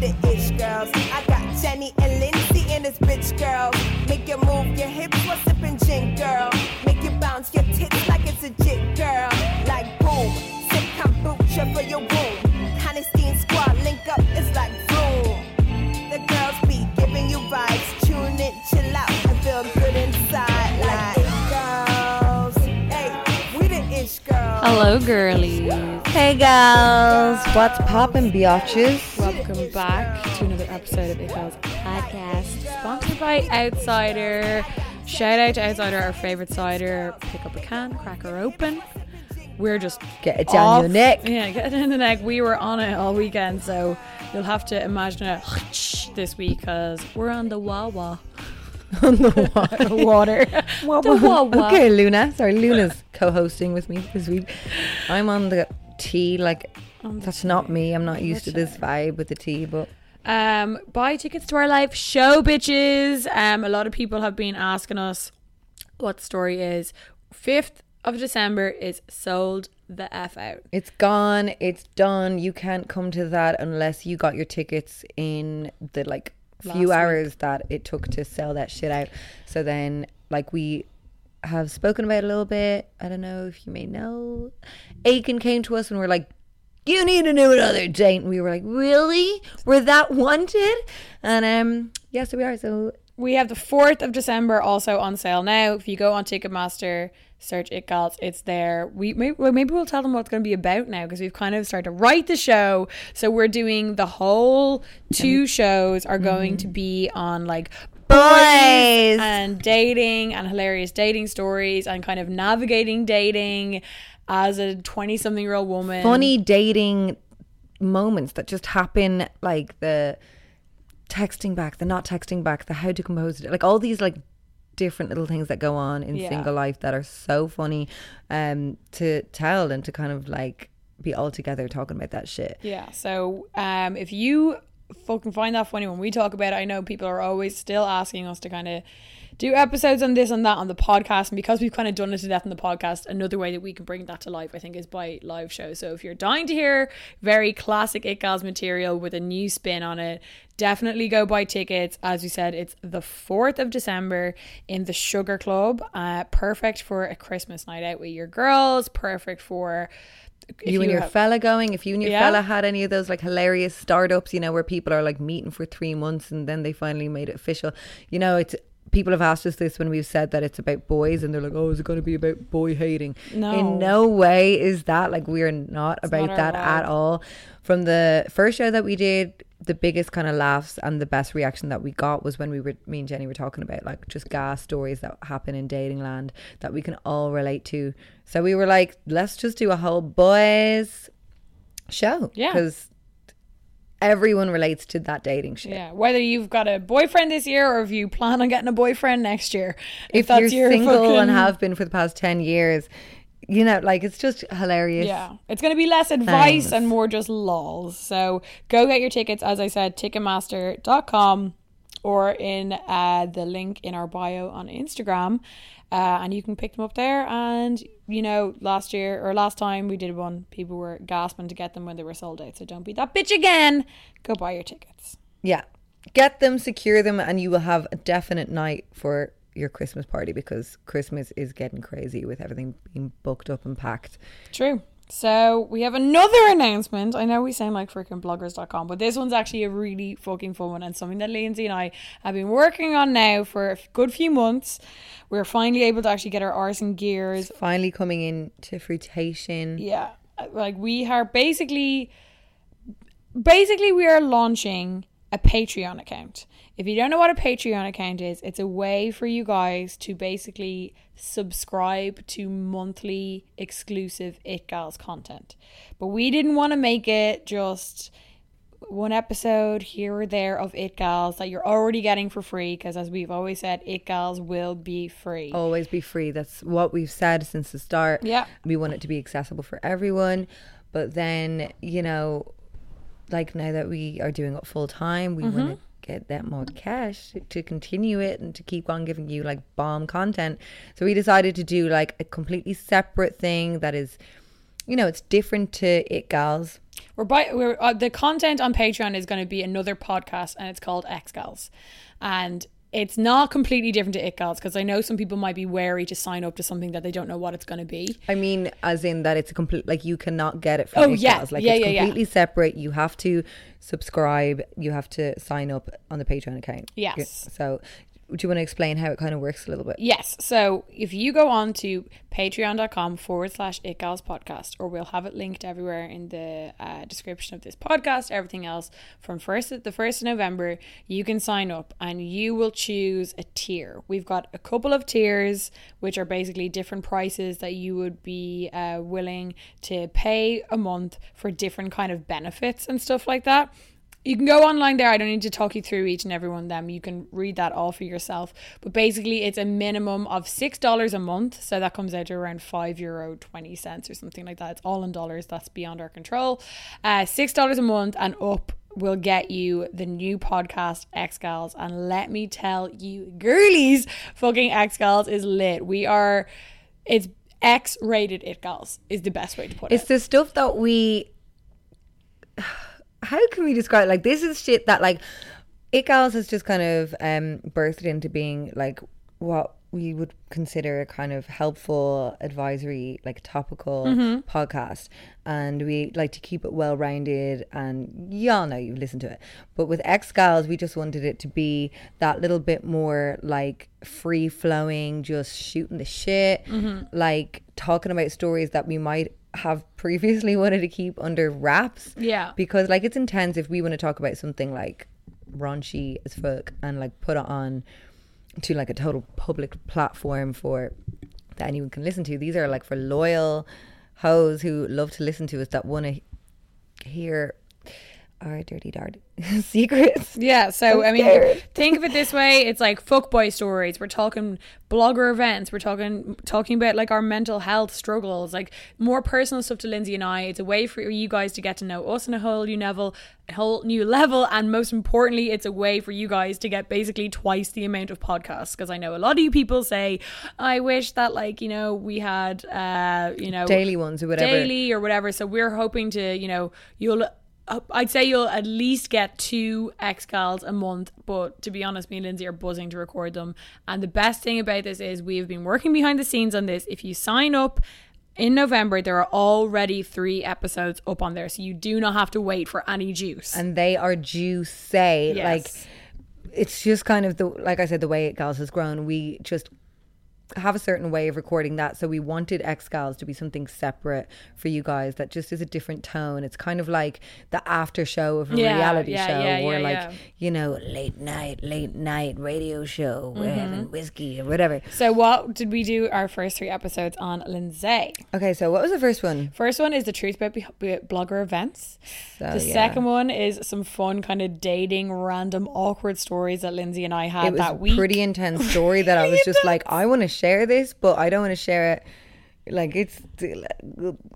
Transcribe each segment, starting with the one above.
The ish girls. I got Jenny and Lindsay in this bitch girl. Make you move your hips while sipping gin, girl. Make you bounce your tits like it's a jit, girl. Like boom, sip kombucha for your womb. Hello, girlies. Hey girls, what's poppin', biatches? Welcome back to another episode of Girls Podcast, sponsored by Outsider. Shout out to Outsider, our favorite cider. Pick up a can, crack her open. We're just Get it down your neck. Yeah, get it in the neck. We were on it all weekend, so you'll have to imagine it this week because we're on the Wawa. on the water. water. The Wawa. Okay, Luna. Sorry, Luna's co-hosting with me this week. I'm on the tea. Like that's not me. I'm not used to this vibe with the tea, but Um, buy tickets to our live show, bitches. Um, a lot of people have been asking us what the story is. Fifth of December is sold the f out. it's gone. It's done. You can't come to that unless you got your tickets in the like few week. hours that it took to sell that shit out. So then, like we have spoken about a little bit. I don't know if you may know. Aiken came to us and we're like, "You need to do another date." And we were like, "Really? We're that wanted?" And um, yes, we are. So We have the fourth of December also on sale now. If you go on Ticketmaster, search It Gals, it's there. We maybe, well, maybe we'll tell them what it's going to be about now because we've kind of started to write the show. So we're doing the whole two shows are going to mm-hmm. be on like Boys. and dating and hilarious dating stories and kind of navigating dating as a 20 something year old woman. funny dating moments that just happen, like the texting back, the not texting back, the how to compose it, like all these like different little things that go on in Yeah. single life that are so funny um to tell and to kind of like be all together talking about that shit. Yeah. So um, if you fucking find that funny when we talk about it, I know people are always still asking us to kind of do episodes on this and that on the podcast. And because we've kind of done it to death on the podcast, another way that we can bring that to life, I think, is by live shows. So if you're dying to hear very classic It Gals material with a new spin on it, definitely go buy tickets. As we said, it's the 4th of December in the Sugar Club. Uh, perfect for a Christmas night out with your girls, perfect for. if you and your have- fella going if you and your Yeah. fella had any of those like hilarious startups you know where people are like meeting for three months and then they finally made it official you know it's people have asked us this when we've said that it's about boys and they're like oh is it going to be about boy hating No. in no way is that like we're not about not that at all from the first show that we did the biggest kind of laughs and the best reaction that we got was when we were me and Jenny were talking about like just gas stories that happen in dating land that we can all relate to. So we were like, let's just do a whole boys show. Yeah. Because everyone relates to that dating shit. Yeah, whether you've got a boyfriend this year or if you plan on getting a boyfriend next year. If, that's you're your single fucking- and have been for the past 10 years, you know, like it's just hilarious. Yeah, it's going to be less advice Thanks. and more just lols. So go get your tickets, as I said, ticketmaster.com or in uh, the link in our bio on Instagram. Uh, and you can pick them up there. And, you know, last year or last time we did one, people were gasping to get them when they were sold out. So don't be that bitch again. Go buy your tickets. Yeah. Get them, secure them, and you will have a definite night for your Christmas party because Christmas is getting crazy with everything being booked up and packed. True. So we have another announcement. I know we sound like freaking bloggers.com, but this one's actually a really fucking fun one and something that Lindsay and I have been working on now for a good few months. We're finally able to actually get our arse and gears. Finally coming in to fruitation. Yeah. Uh, like we are basically basically we are launching a Patreon account. If you don't know what a Patreon account is, it's a way for you guys to basically subscribe to monthly exclusive It Gals content. But we didn't want to make it just one episode here or there of It Gals that you're already getting for free because as we've always said, It Gals will be free. always be free. That's what we've said since the start. Yeah. We want it to be accessible for everyone. But then, you know, like now that we are doing it full time, we Mm-hmm. want to get that more cash to continue it and to keep on giving you like bomb content. So we decided to do like a completely separate thing that is, you know, it's different to It Gals. We're by we're uh, the content on Patreon is going to be another podcast and it's called X Gals, and it's not completely different to It Gals because I know some people might be wary to sign up to something that they don't know what it's going to be. I mean, as in that it's a complete like you cannot get it from Oh, It yeah. Gals. Like Yeah, it's yeah, yeah. completely separate. You have to subscribe. You have to sign up on the Patreon account. Yes. So, do you want to explain how it kind of works a little bit? Yes. So if you go on to patreon.com forward slash it gals podcast, or we'll have it linked everywhere in the uh, description of this podcast, everything else from first the first of November, you can sign up and you will choose a tier. We've got a couple of tiers, which are basically different prices that you would be uh, willing to pay a month for different kind of benefits and stuff like that. You can go online there. I don't need to talk you through each and every one of them. You can read that all for yourself. But basically, it's a minimum of six dollars a month, so that comes out to around five euro twenty cents or something like that. It's all in dollars. That's beyond our control. Uh, six dollars a month and up will get you the new podcast X Gals. And let me tell you, girlies, fucking X Gals is lit. We are. It's X rated. It Gals is the best way to put It's it. It's the stuff that we. How can we describe? Like this is shit that like, It Gals has just kind of um birthed into being like what we would consider a kind of helpful advisory like topical podcast. And we like to keep it well rounded and y'all know you've listened to it. But with X Gals we just wanted it to be that little bit more like free flowing just shooting the shit like talking about stories that we might have previously wanted to keep under wraps Yeah. because like it's intense if we want to talk about something like raunchy as fuck and like put it on to like a total public platform for that anyone can listen to. These are like for loyal hoes who love to listen to us that want to hear our dirty dart secrets. Yeah, so I'm I mean, scared. think of it this way: it's like fuckboy stories. We're talking blogger events. We're talking talking about like our mental health struggles, like more personal stuff to Lindsay and I. It's a way for you guys to get to know us on a whole new level, a whole new level, and most importantly, it's a way for you guys to get basically twice the amount of podcasts. Because I know a lot of you people say, "I wish that like you know we had uh you know Daily ones or whatever. daily or whatever." So we're hoping to you know you'll I'd say you'll at least get two X Gals a month, but to be honest, me and Lindsay are buzzing to record them. And the best thing about this is we have been working behind the scenes on this. If you sign up in November, there are already three episodes up on there, so you do not have to wait for any juice. And they are juicy. Yes. Like it's just kind of the like I said, the way it Gals has grown. We just have a certain way of recording that. So we wanted X Gals to be something separate for you guys that just is a different tone. It's kind of like the after show of a Yeah, reality yeah, show yeah, or like, you know, late night, late night radio show. We're Mm-hmm. having whiskey or whatever. so what did we do our first three episodes on Lindsay? Okay, so what was the first one? First one is the truth about blogger events. So, the second one is some fun kind of dating random awkward stories that Lindsay and I had It was that week. pretty intense story that I was just like, I want to share this, but I don't want to share it. Like it's,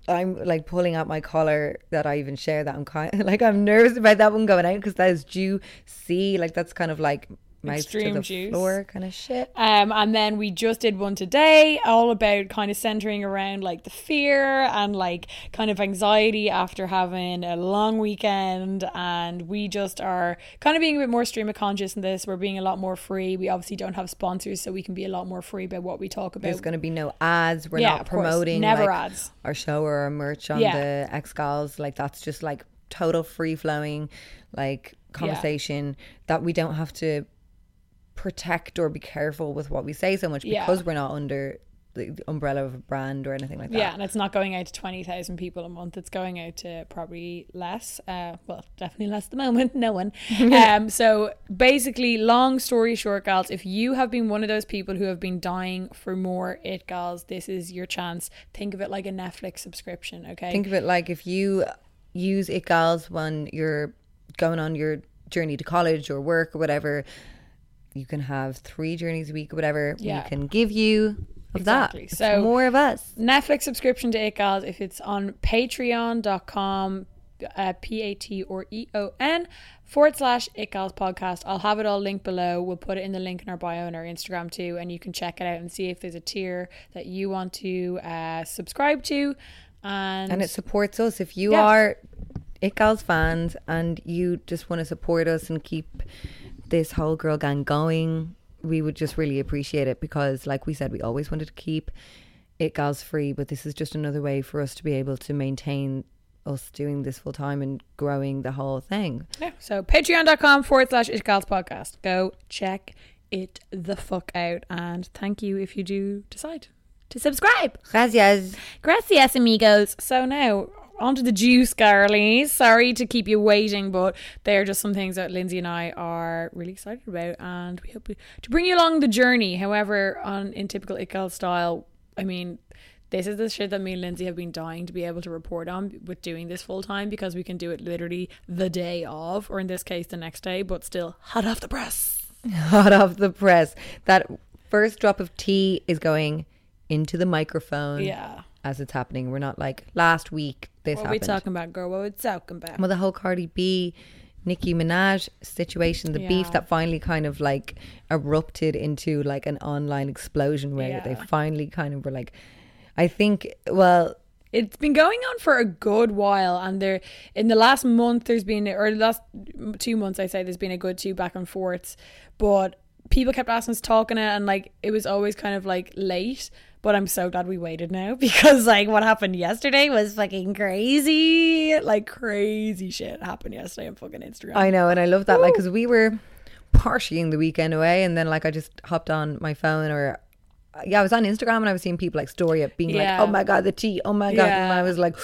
I'm like pulling out my collar that I even share that I'm kind like I'm nervous about that one going out because that is juicy. Like that's kind of like mouth Extreme to the juice. floor kind of shit. Um, and then we just did one today, all about kind of centering around like the fear and like kind of anxiety after having a long weekend. And we just are kind of being a bit more stream of conscious in this. We're being a lot more free. We obviously don't have sponsors, so we can be a lot more free about what we talk about. There's going to be no ads. We're Yeah, not promoting Never like, ads. our show or our merch on Yeah. the X Gals. Like that's just like total free flowing, like conversation that we don't have to protect or be careful with what we say so much Yeah. because we're not under the umbrella of a brand or anything like that. Yeah, and it's not going out to 20,000 people a month. It's going out to probably less. Uh, well, definitely less at the moment. No one. um, so basically, long story short, gals, if you have been one of those people who have been dying for more It Gals, this is your chance. Think of it like a Netflix subscription, okay? Think of it like if you use it gals when you're going on your journey to college or work or whatever, you can have three journeys a week or whatever. Yeah. We can give you of Exactly. that. It's So- more of us. Netflix subscription to It Gals if it's on patreon.com, uh, P A T or E O N forward slash It Gals podcast. I'll have it all linked below. We'll put it in the link in our bio on our Instagram too, and you can check it out and see if there's a tier that you want to uh, subscribe to. And, And it supports us. If you Yeah. are It Gals fans and you just want to support us and keep this whole girl gang going, we would just really appreciate it because, like we said, we always wanted to keep It Gals free, but this is just another way for us to be able to maintain us doing this full time and growing the whole thing. yeah, so patreon.com forward slash It Gals podcast. Go check it the fuck out. And thank you if you do decide to subscribe. Gracias. Gracias, amigos. So now onto the juice, girlies. Sorry to keep you waiting, but they're just some things that Lindsay and I are really excited about, and we hope to bring you along the journey. However, on in typical It Gal style, I mean. This is the shit that me and Lindsay have been dying to be able to report on with doing this full time because we can do it literally the day of, or in this case, the next day, but still hot off the press. Hot off the press. That first drop of tea is going into the microphone Yeah. as it's happening. We're not like last week this What are we talking about, girl? What are we talking about? well, the whole Cardi B, Nicki Minaj situation, the beef that finally kind of like erupted into like an online explosion where they finally kind of were like, I think, well, it's been going on for a good while and there in the last month there's been or the last two months i say there's been a good two back and forths but people kept asking us talking it and like it was always kind of like late but i'm so glad we waited now because like what happened yesterday was fucking crazy like crazy shit happened yesterday on fucking instagram I know, and I love that, like, because we were partying the weekend away, and then like I just hopped on my phone or. Yeah, I was on Instagram and I was seeing people like story it being Yeah. like, "Oh my god, the tea! Oh my god!" And I was like,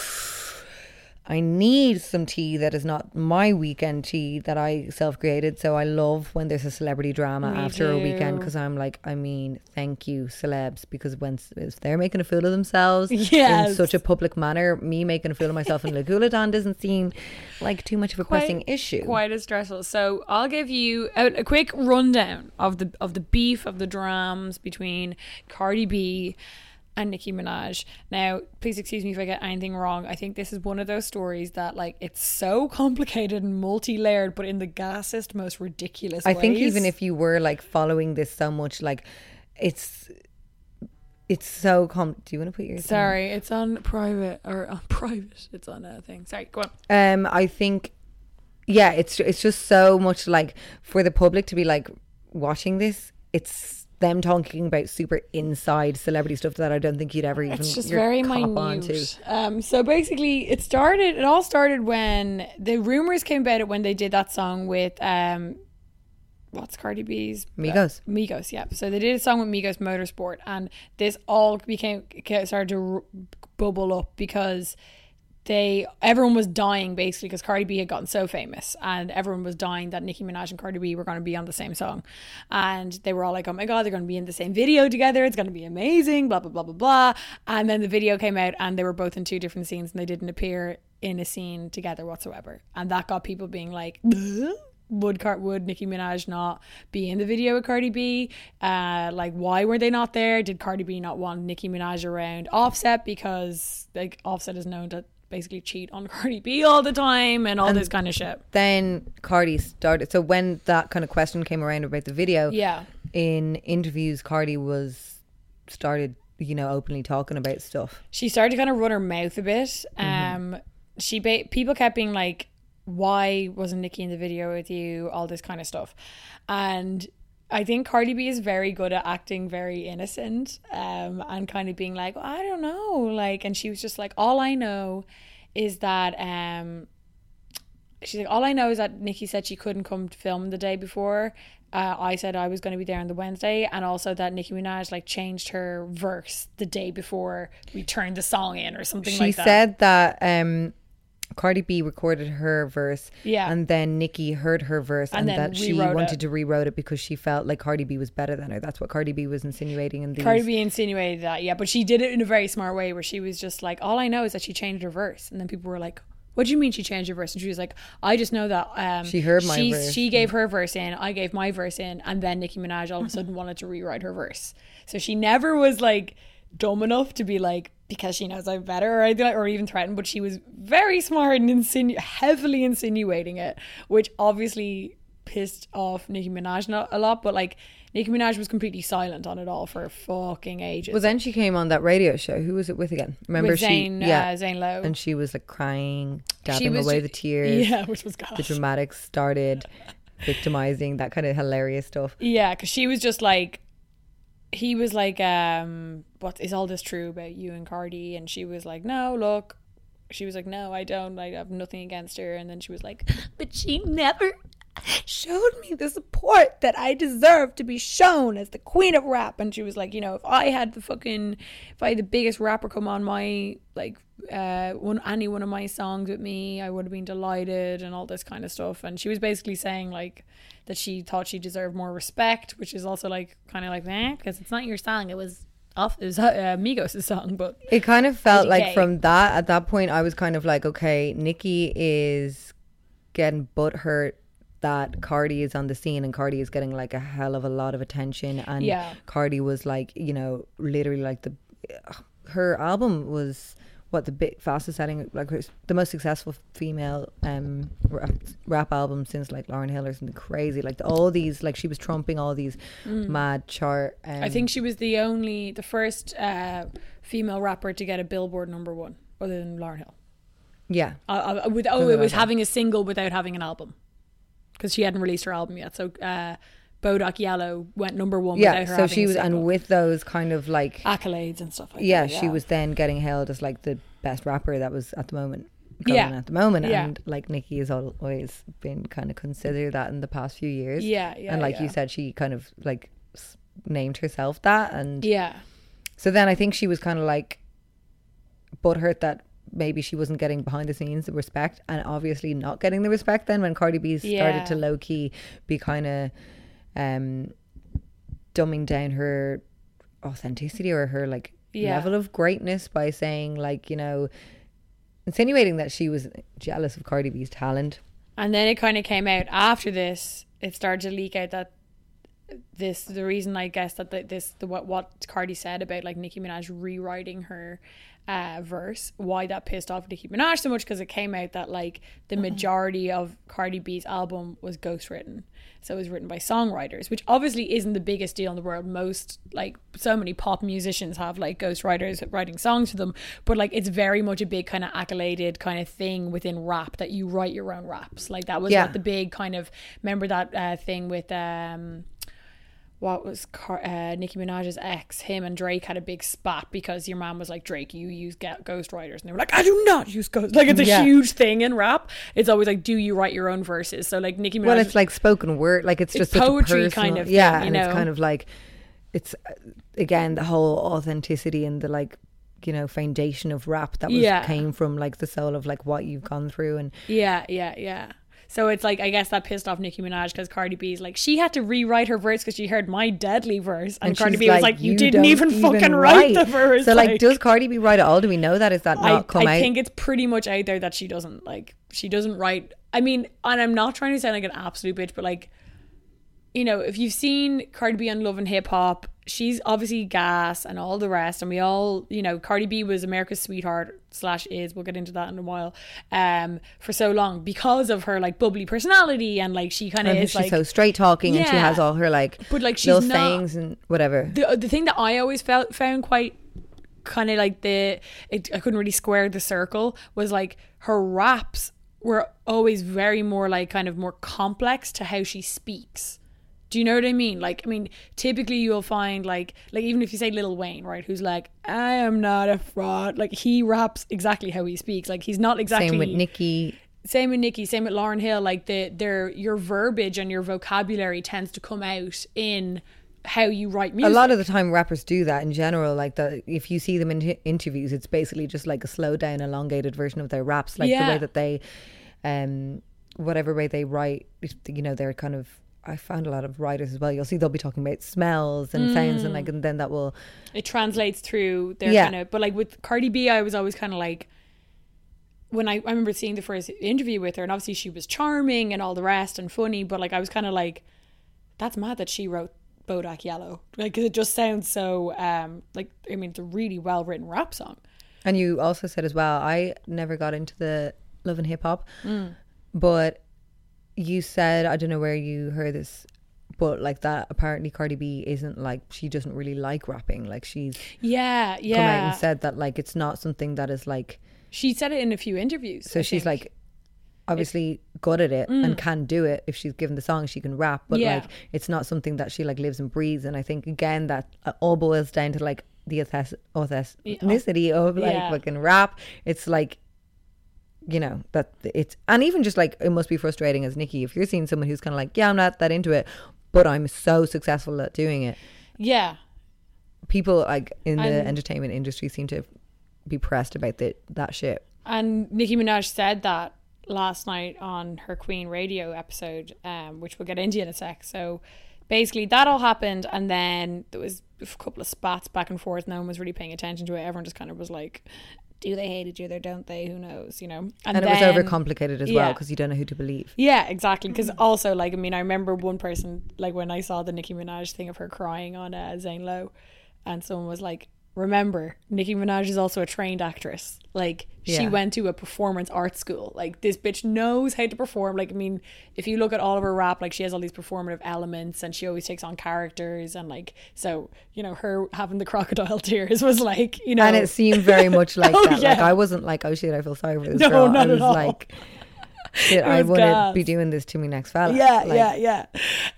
I need some tea that is not my weekend tea that I self created. So I love when there's a celebrity drama after a weekend because I'm like, I mean, thank you, celebs, because when if they're making a fool of themselves in such a public manner, me making a fool of myself in Laguladan doesn't seem like too much of a pressing issue. quite as stressful. So I'll give you a, a quick rundown of the of the beef of the drams between Cardi B and Nicki Minaj. Now, please excuse me if I get anything wrong. I think this is one of those stories that like it's so complicated and multi-layered, but in the gassest, most ridiculous. I think even if you were like following this so much, like it's it's so com. Do you want to put your sorry, it's on private or on private. It's on a thing. Sorry, go on. Um, I think, yeah, it's it's just so much like for the public to be like watching this. It's them talking about super inside celebrity stuff that I don't think you'd ever even. It's just very minute. Um, so basically, it started. It all started when the rumors came about it when they did that song with um, what's Cardi B's Migos. Migos, yeah. So they did a song with Migos Motorsport, and this all became started to r- bubble up because they everyone was dying basically because Cardi B had gotten so famous, and everyone was dying that Nicki Minaj and Cardi B were going to be on the same song, and they were all like, "Oh my god, they're going to be in the same video together. It's going to be amazing." Blah blah blah blah blah. And then the video came out, and they were both in two different scenes, and they didn't appear in a scene together whatsoever, and that got people being like. Would Car- would Nicki Minaj not be in the video with Cardi B? Uh, like why were they not there? Did Cardi B not want Nicki Minaj around Offset because like Offset is known to basically cheat on Cardi B all the time and all this kind of shit. Then Cardi started. So when that kind of question came around about the video, Yeah. in interviews, Cardi was started, you know, openly talking about stuff. she started to kind of run her mouth a bit. Um, she ba- people kept being like, "Why wasn't Nicki in the video with you?" All this kind of stuff, and I think Cardi B is very good at acting very innocent, um, and kind of being like, "I don't know," like, and she was just like, "All I know is that um." She's like, all I know is that Nicki said she couldn't come to film the day before, uh, I said I was going to be there on the Wednesday, and also that Nicki Minaj like changed her verse the day before we turned the song in or something She like that. She said that um, Cardi B recorded her verse, Yeah. and then Nicki heard her verse, and, And that she wanted it. to rewrote it because she felt like Cardi B was better than her. That's what Cardi B was insinuating in these. Cardi B insinuated that, yeah, but she did it in a very smart way where she was just like, all I know is that she changed her verse, and then people were like. What do you mean she changed her verse? And she was like, I just know that um, She heard my verse. She gave her verse in, I gave my verse in, and then Nicki Minaj all of a sudden wanted to rewrite her verse. So she never was like dumb enough to be like because she knows I'm better or anything, like- or even threatened. But she was very smart and insinu- heavily insinuating it, which obviously pissed off Nicki Minaj not a lot. But like Nicki Minaj was completely silent on it all for fucking ages. Well, then she came on that radio show. Who was it with again? Remember With she? Yeah, uh, Zane Lowe. and she was like crying, dabbing was away the tears. Yeah, which was The dramatics started, victimizing that kind of hilarious stuff. Yeah, because she was just like, he was like, um, what is all this true about you and Cardi? And she was like, no, look. She was like, no, I don't. I have nothing against her. And then she was like, but she never showed me the support that I deserve to be shown as the queen of rap. And she was like, you know, if I had the fucking, if I had the biggest rapper come on my, like, uh, one any one of my songs with me, I would have been delighted and all this kind of stuff. And she was basically saying like that she thought she deserved more respect, which is also like kind of like that because it's not your song. It was off. It was uh, Migos' song, but It kind of felt like gay. from that at that point, I was kind of like, okay, Nicki is getting butthurt that Cardi is on the scene and Cardi is getting like a hell of a lot of attention. And Yeah. Cardi was like, you know, literally like the her album was what the big fastest selling like the most successful female um rap, rap album since like Lauryn Hill or something crazy like all these like she was trumping all these mad chart um, Mm. I think she was the only, the first uh, female rapper to get a Billboard number one, other than Lauryn Hill. yeah Uh, uh, with, oh, it was having a single without having an album because she hadn't released her album yet. So uh, Bodak Yellow went number one. yeah without her so she was and with those kind of like accolades and stuff like yeah, that. she was then getting hailed as like the best rapper that was at the moment going Yeah. at the moment Yeah. and like Nicki has always been kind of considered that in the past few years Yeah, yeah, and like you said she kind of like named herself that and Yeah, so then I think she was kind of like butthurt that maybe she wasn't getting behind the scenes the respect and obviously not getting the respect then when Cardi B started Yeah. to low key be kind of um dumbing down her authenticity or her like Yeah. level of greatness by saying like you know insinuating that she was jealous of Cardi B's talent and then it kind of came out after this. It started to leak out that this the reason I guess that the, this the what what Cardi said about like Nicki Minaj rewriting her uh, verse why that pissed off Nicki Minaj so much because it came out that like the majority of Cardi B's album was ghostwritten so it was written by songwriters which obviously isn't the biggest deal in the world. Most like so many pop musicians have like ghostwriters writing songs for them. But like it's very much a big kind of accoladed kind of thing within rap that you write your own raps. Like that was Yeah. what the big kind of remember that uh, thing with um what was Car- uh, Nicki Minaj's ex? Him and Drake had a big spat because your mom was like, Drake, you use ga- ghostwriters. And they were like, I do not use ghost. Like, it's a Yeah. huge thing in rap. It's always like, do you write your own verses? So, like, Nicki Minaj. well it's like spoken word like it's It's just a poetry personal- kind of thing, yeah you and know? it's kind of like it's uh, again the whole authenticity and the like you know foundation of rap that was Yeah. came from like the soul of like what you've gone through and Yeah, yeah, yeah. So it's like, I guess that pissed off Nicki Minaj because Cardi B's like, she had to rewrite her verse because she heard my deadly verse. And, Cardi she's B was like, you, didn't don't even, fucking write the verse. so like, does Cardi B write it all? Do we know that? Is that I, not come I out? think it's pretty much out there that she doesn't like she doesn't write. I mean and I'm not trying to sound like an absolute bitch but like you know if you've seen Cardi B on Love and Hip Hop she's obviously gas and all the rest and we all you know Cardi B was America's sweetheart slash is we'll get into that in a while um for so long because of her like bubbly personality and like she kind of is she's like so straight talking and she has all her like But, like, she's little not- sayings and whatever the the thing that I always felt found quite kind of like the it, I couldn't really square the circle was like her raps were always very more like kind of more complex to how she speaks. Do you know what I mean? Like, I mean, typically you'll find like, like even if you say Lil Wayne, right, who's like, I am not a fraud. Like he raps exactly how he speaks. Like he's not exactly same with Nicki same with Nicki, same with Lauryn Hill. Like the their your verbiage and your vocabulary tends to come out in how you write music. A lot of the time, rappers do that in general. Like the if you see them in interviews, it's basically just like a slow down, elongated version of their raps. Like the way that they, um, whatever way they write, you know, they're kind of. I found a lot of writers as well. You'll see they'll be talking about smells and sounds, and like, and then that will. it translates through their Yeah. kind of but like with Cardi B I was always kind of like when I, I remember seeing the first interview with her and obviously she was charming and all the rest and funny but like I was kind of like that's mad that she wrote Bodak Yellow like 'cause it just sounds so um like I mean it's a really well written rap song And you also said as well, I never got into the love and hip hop, but you said I don't know where you heard this, but like that apparently Cardi B isn't like she doesn't really like rapping. Like she's yeah come out yeah and said that like it's not something that is like she said it in a few interviews so I she's think. like obviously good at it and can do it if she's given the song she can rap but Yeah. like it's not something that she like lives and breathes and I think again that uh, all boils down to like the authentic- authenticity of like Yeah. fucking rap it's like you know that it's and even just like it must be frustrating as Nicki if you're seeing someone who's kind of like yeah I'm not that into it but I'm so successful at doing it yeah people like in the entertainment industry seem to be pressed about the, that shit And Nicki Minaj said that last night on her Queen Radio episode, um, which we'll get into in a sec. So basically, that all happened, and then there was a couple of spats back and forth. No one was really paying attention to it. Everyone just kind of was like, "Do they hate each other? Don't they? Who knows?" You know. and, it then- was overcomplicated as well because you don't know who to believe Yeah, exactly. Because also, like, I mean, I remember one person, like, when I saw the Nicki Minaj thing of her crying on uh, Zane Lowe, and someone was like, "Remember, Nicki Minaj is also a trained actress. Like, she Yeah. went to a performance art school. Like, this bitch knows how to perform. Like, I mean, if you look at all of her rap, like, she has all these performative elements, and she always takes on characters, and like, so you know, her having the crocodile tears was like, you know, and it seemed very much like Oh, that. Like. I wasn't like, oh shit, I feel sorry for this No, girl. not I at was all. like, shit, I wouldn't be doing this to me next fella. yeah Like, yeah yeah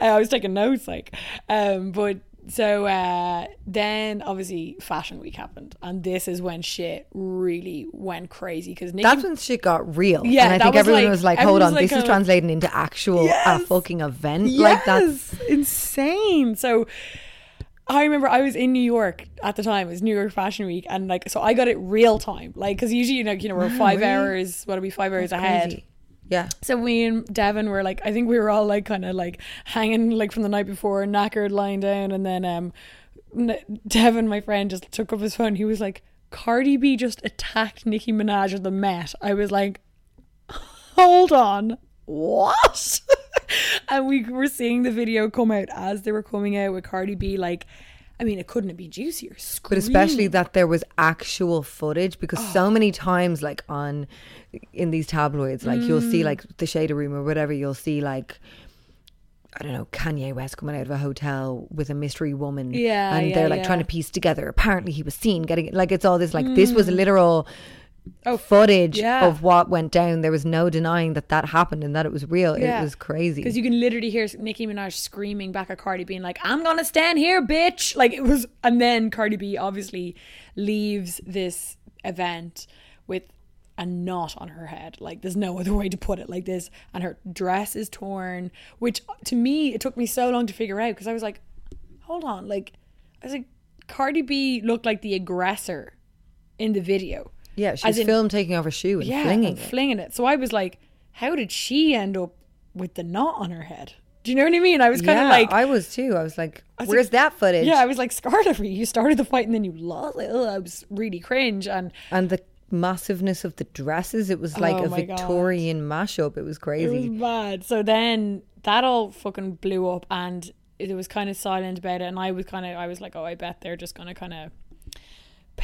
Uh, i was taking notes like um but so uh then obviously fashion week happened and this is when shit really went crazy because That's when shit got real. Yeah, and I think was everyone like- was like, hold on, like this is translating into actual Yes. a fucking event. Like that's Yes, insane so I remember I was in New York at the time. It was New York Fashion Week, and like, so I got it real time, like, because usually, you know, you know, we're five really? hours. what are we five hours ahead? crazy. Yeah. So we and Devin were like, I think we were all like kind of like hanging like from the night before, knackered, lying down, and then um, Devin, my friend, just took up his phone. He was like, Cardi B just attacked Nicki Minaj at the Met. I was like, hold on, what? and we were seeing the video come out as they were coming out with Cardi B. Like, I mean, it couldn't have been juicier. But especially that there was actual footage because Oh. so many times, like on in these tabloids, like you'll Mm. see like the Shade Room or whatever, you'll see like I don't know Kanye West coming out of a hotel with a mystery woman, Yeah, and yeah, they're like yeah. trying to piece together. Apparently, he was seen getting like it's all this like this was literal Oh, footage yeah. of what went down. There was no denying that that happened and that it was real. Yeah. It was crazy. Because you can literally hear Nicki Minaj screaming back at Cardi, being like, "I'm gonna stand here, bitch!" Like it was, and then Cardi B obviously leaves this event with a knot on her head. Like there's no other way to put it like this, and her dress is torn. Which to me, it took me so long to figure out because I was like, "Hold on!" Like I was like, Cardi B looked like the aggressor in the video. Yeah, she's in- filmed taking off her shoe and Yeah, flinging and it. flinging it. So I was like, how did she end up with the knot on her head? Do you know what I mean? I was kind of yeah, like, I was too. I was like, was "Where's like- that footage?" yeah, I was like scarred of you. Started the fight and then you lost. Like, I was really cringe. And and the massiveness of the dresses it was like Oh a my God. victorian mashup it was it crazy was bad. So then that all fucking blew up and it was kind of silent about it. And I was kind of, I was like, oh, I bet they're just to kind of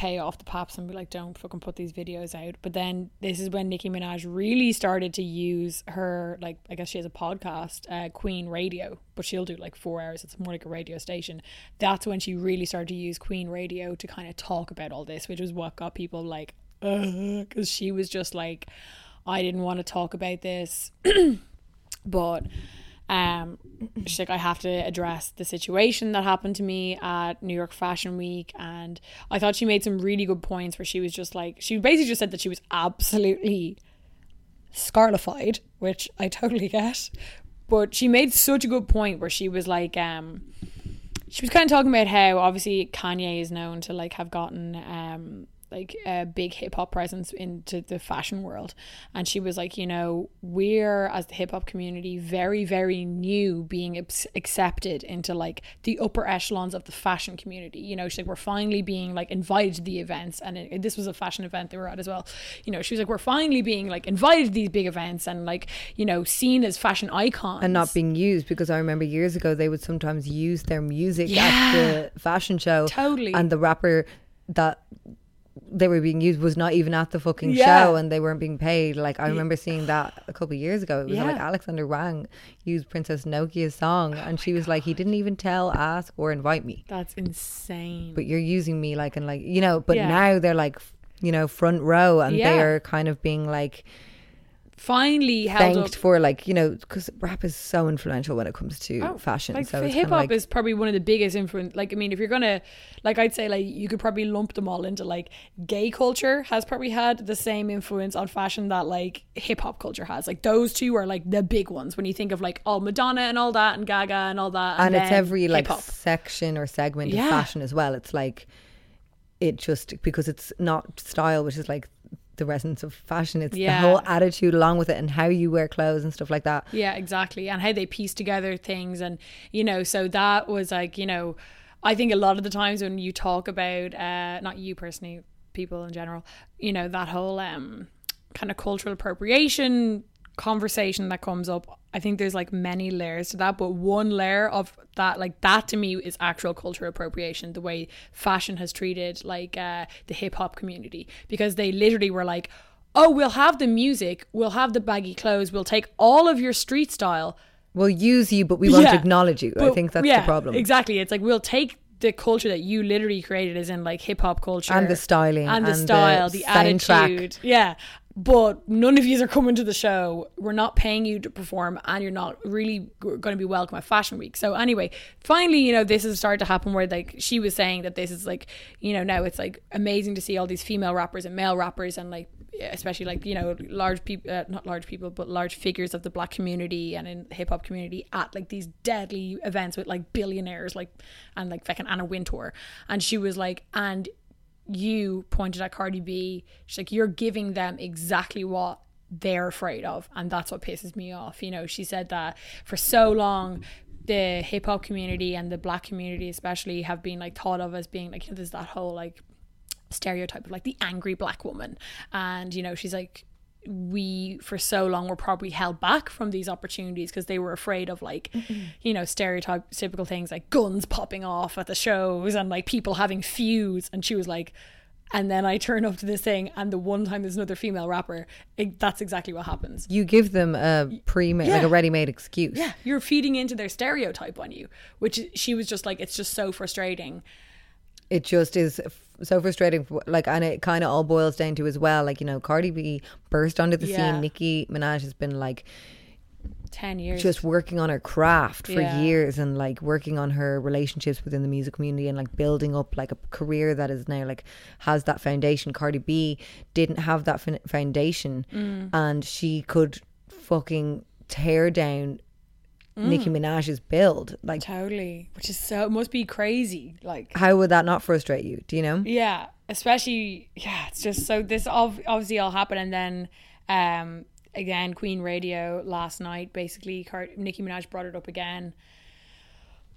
pay off the paps and be like, don't fucking put these videos out. But then this is when Nicki Minaj really started to use her, like, I guess she has a podcast, uh, Queen Radio, but she'll do like four hours. It's more like a radio station. That's when she really started to use Queen Radio to kind of talk about all this, which was what got people like, because she was just like, I didn't want to talk about this, but um, she's like, I have to address the situation that happened to me at New York Fashion Week. And I thought she made some really good points where she was just like, she basically just said that she was absolutely scarlified, which I totally get. But she made such a good point where she was like, um, she was kind of talking about how obviously Kanye is known to like have gotten um like a big hip hop presence into the fashion world. And she was like, you know, we're as the hip hop community very, very new being accepted into like the upper echelons of the fashion community. You know, she's like, we're finally being like invited to the events. And it, this was a fashion event they were at as well. You know, she was like, we're finally being like invited to these big events and like, you know, seen as fashion icons. and not being used because I remember years ago they would sometimes use their music Yeah. at the fashion show. Totally. And the rapper that they were being used was not even at the fucking Yeah. show and they weren't being paid. Like I remember seeing that a couple of years ago. It was like Alexander Wang used Princess Nokia's song oh and she was like, he didn't even tell, ask or invite me. That's insane. But you're using me like and like you know, but Yeah. now they're like you know, front row and Yeah. they are kind of being like finally held thanked up for like, you know, because rap is so influential when it comes to oh, fashion. Oh, Like so hip hop like, is probably one of the biggest influence. Like I mean, if you're gonna, like I'd say, like you could probably lump them all into like gay culture has probably had the same influence on fashion that like hip hop culture has. Like those two are like the big ones when you think of like all Madonna and all that and Gaga and all that. and it's every like hip-hop. section or segment Yeah. of fashion as well. It's like it just because it's not style, which is like the essence of fashion. It's Yeah. the whole attitude along with it and how you wear clothes and stuff like that. Yeah, exactly. And how they piece together things. And, you know, so that was like, you know, I think a lot of the times when you talk about, uh, not you personally, people in general, you know, that whole um, kind of cultural appropriation conversation that comes up, I think there's like many layers to that. But one layer of that, like that to me is actual cultural appropriation, the way fashion has treated like uh, the hip hop community. Because they literally were like, oh, we'll have the music, we'll have the baggy clothes, we'll take all of your street style. We'll use you, but we won't Yeah. acknowledge you. I think that's yeah, the problem. Exactly. It's like we'll take the culture that you literally created as in like hip hop culture And the styling and the and style, the, soundtrack. attitude. Yeah. But none of you are coming to the show. We're not paying you to perform, and you're not really going to be welcome at Fashion Week. So anyway, finally, you know, this has started to happen where like she was saying that this is like, you know, now it's like amazing to see all these female rappers and male rappers and like especially like you know large people uh, not large people but large figures of the black community and in hip hop community at like these deadly events with like billionaires like and like fucking Anna Wintour and she was like and you pointed at Cardi B she's like you're giving them exactly what they're afraid of and that's what pisses me off. You know she said that for so long the hip hop community and the black community especially have been like thought of as being like you know there's that whole like stereotype of like the angry black woman. And you know she's like we for so long were probably held back from these opportunities because they were afraid of like you know stereotype typical things like guns popping off at the shows and like people having feuds. And she was like and then I turn up to this thing and the one time there's another female rapper it, that's exactly what happens. You give them a pre-made, like a ready-made excuse. yeah. You're feeding into their stereotype on you which she was just like it's just so frustrating. It just is so frustrating like and it kind of all boils down to as well like you know cardi b burst onto the Yeah. scene nicki minaj has been like 10 years just working on her craft for Yeah. years and like working on her relationships within the music community and like building up like a career that is now like has that foundation cardi b didn't have that foundation Mm. and she could fucking tear down Mm. nicki minaj's build like totally which is so it must be crazy like how would that not frustrate you do you know Yeah, especially yeah, it's just so this ov- obviously all happened, and then um again Queen Radio last night basically Car- Nicki Minaj brought it up again.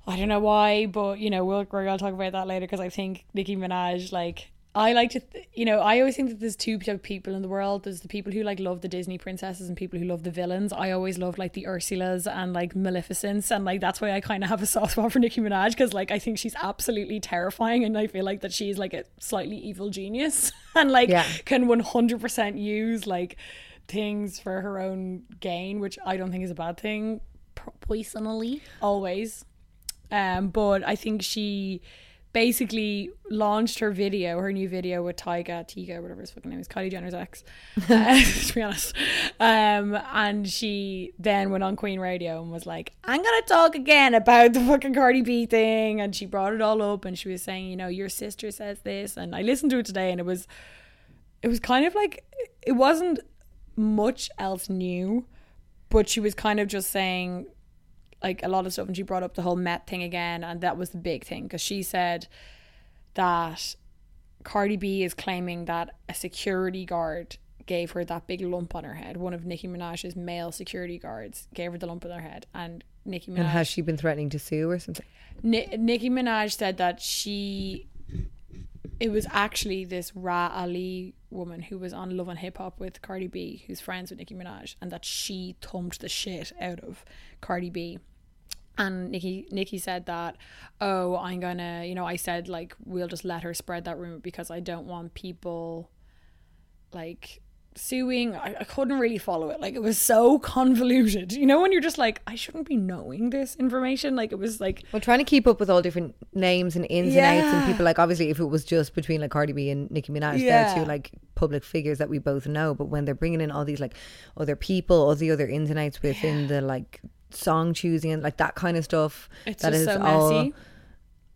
I don't know why, but you know we'll we're gonna talk about that later because I think Nicki Minaj like. I like to, th- you know, I always think that there's two type of people in the world. There's the people who like love the Disney princesses and people who love the villains. I always love like the Ursulas and like Maleficents, and like that's why I kind of have a soft spot for Nicki Minaj because like I think she's absolutely terrifying, and I feel like that she's like a slightly evil genius and like Yeah. can 100% use like things for her own gain, which I don't think is a bad thing personally, always. Um, but I think she basically launched her video, her new video with Tyga, Tiga, whatever his fucking name is, Kylie Jenner's ex, uh, to be honest. Um, and she then went on Queen Radio and was like, I'm going to talk again about the fucking Cardi B thing. And she brought it all up and she was saying, you know, your sister says this. And I listened to it today and it was, it was kind of like, it wasn't much else new, but she was kind of just saying like a lot of stuff, and she brought up the whole Met thing again, and that was the big thing because she said that Cardi B is claiming that a security guard gave her that big lump on her head. One of Nicki Minaj's male security guards gave her the lump on her head, and Nicki Minaj And has she been threatening to sue or something? Ni- Nicki Minaj said that she it was actually this Rah Ali woman who was on Love and Hip Hop with Cardi B, who's friends with Nicki Minaj, and that she thumped the shit out of Cardi B. And Nicki Nicki said that, oh, I'm gonna, you know, I said like we'll just let her spread that rumor because I don't want people like suing. I, I couldn't really follow it. Like it was so convoluted. You know, when you're just like, I shouldn't be knowing this information. Like it was like Well, trying to keep up with all different names and ins and outs and people like obviously if it was just between like Cardi B and Nicki Minaj, Yeah. they're two like public figures that we both know. But when they're bringing in all these like other people, all the other ins and outs within the like song choosing and like that kind of stuff, it's that is so all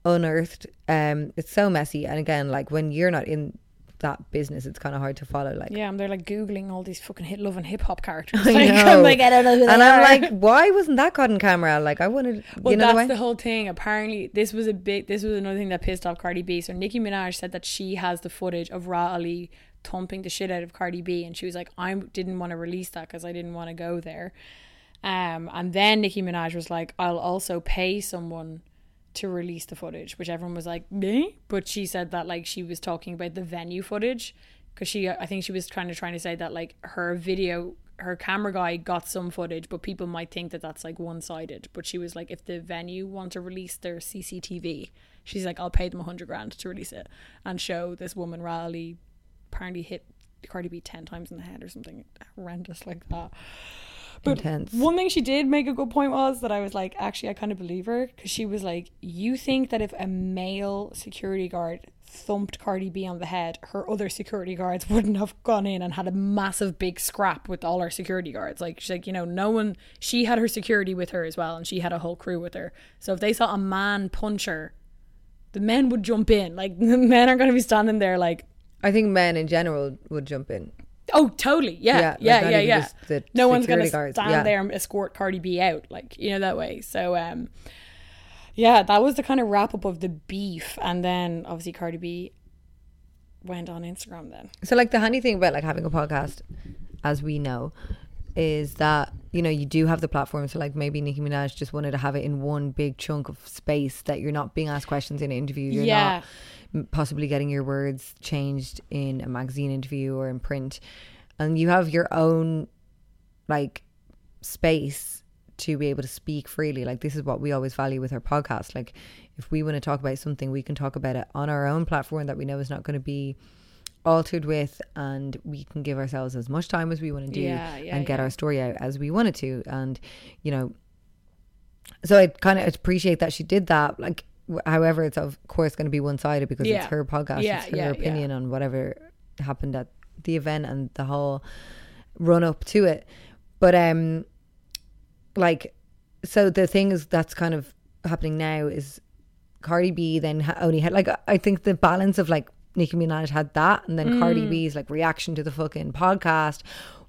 unearthed. Um, it's so messy, and again, like when you're not in that business, it's kind of hard to follow. Like, Yeah, and they're like googling all these fucking hit love and hip hop characters. I Like, know. I'm like, I don't know. Who and I'm are. like, why wasn't that caught on camera? Like, I wanted, Well, you know, that's the the whole thing. Apparently, this was a big. This was another thing that pissed off Cardi B. So Nicki Minaj said that she has the footage of Rah Ali thumping the shit out of Cardi B, and she was like, I didn't want to release that because I didn't want to go there. Um, and then Nicki Minaj was like, I'll also pay someone to release the footage, which everyone was like, me. But she said that like she was talking about the venue footage because she, I think she was trying to trying to say that like her video, her camera guy got some footage, but people might think that that's like one sided. But she was like, if the venue want to release their CCTV, she's like, I'll pay them a hundred grand to release it and show this woman Rah Ali apparently hit Cardi B ten times in the head or something horrendous like that. But Intense. one thing she did make a good point was that I was like, actually, I kind of believe her because she was like, you think that if a male security guard thumped Cardi B on the head, her other security guards wouldn't have gone in and had a massive big scrap with all her security guards. Like, she's like, you know, no one, she had her security with her as well, and she had a whole crew with her. So if they saw a man punch her, the men would jump in. Like, the men aren't going to be standing there like, I think men in general would jump in. Oh, totally. Yeah, Yeah, like yeah, yeah, yeah. just the no one's gonna stand yeah. there and escort Cardi B out, like you know that way. So, um, yeah, that was the kind of wrap up of the beef, and then obviously Cardi B went on Instagram. Then So, like, the handy thing about like having a podcast, as we know, is that you know you do have the platform. So, like, maybe Nicki Minaj just wanted to have it in one big chunk of space that you're not being asked questions in an interview. You're Yeah. not possibly getting your words changed in a magazine interview or in print, and you have your own like space to be able to speak freely. Like this is what we always value with our podcast. Like if we want to talk about something, we can talk about it on our own platform that we know is not going to be altered with and we can give ourselves as much time as we want to do Yeah, yeah, and get yeah. our story out as we wanted to and you know so I kind of appreciate that she did that like however it's of course going to be one-sided because Yeah. it's her podcast Yeah, it's her yeah, opinion on whatever happened at the event and the whole run up to it but um like so the thing is that's kind of happening now is Cardi B then ha- only had like I think the balance of like Nicki Minaj had that and then Cardi Mm. B's like reaction to the fucking podcast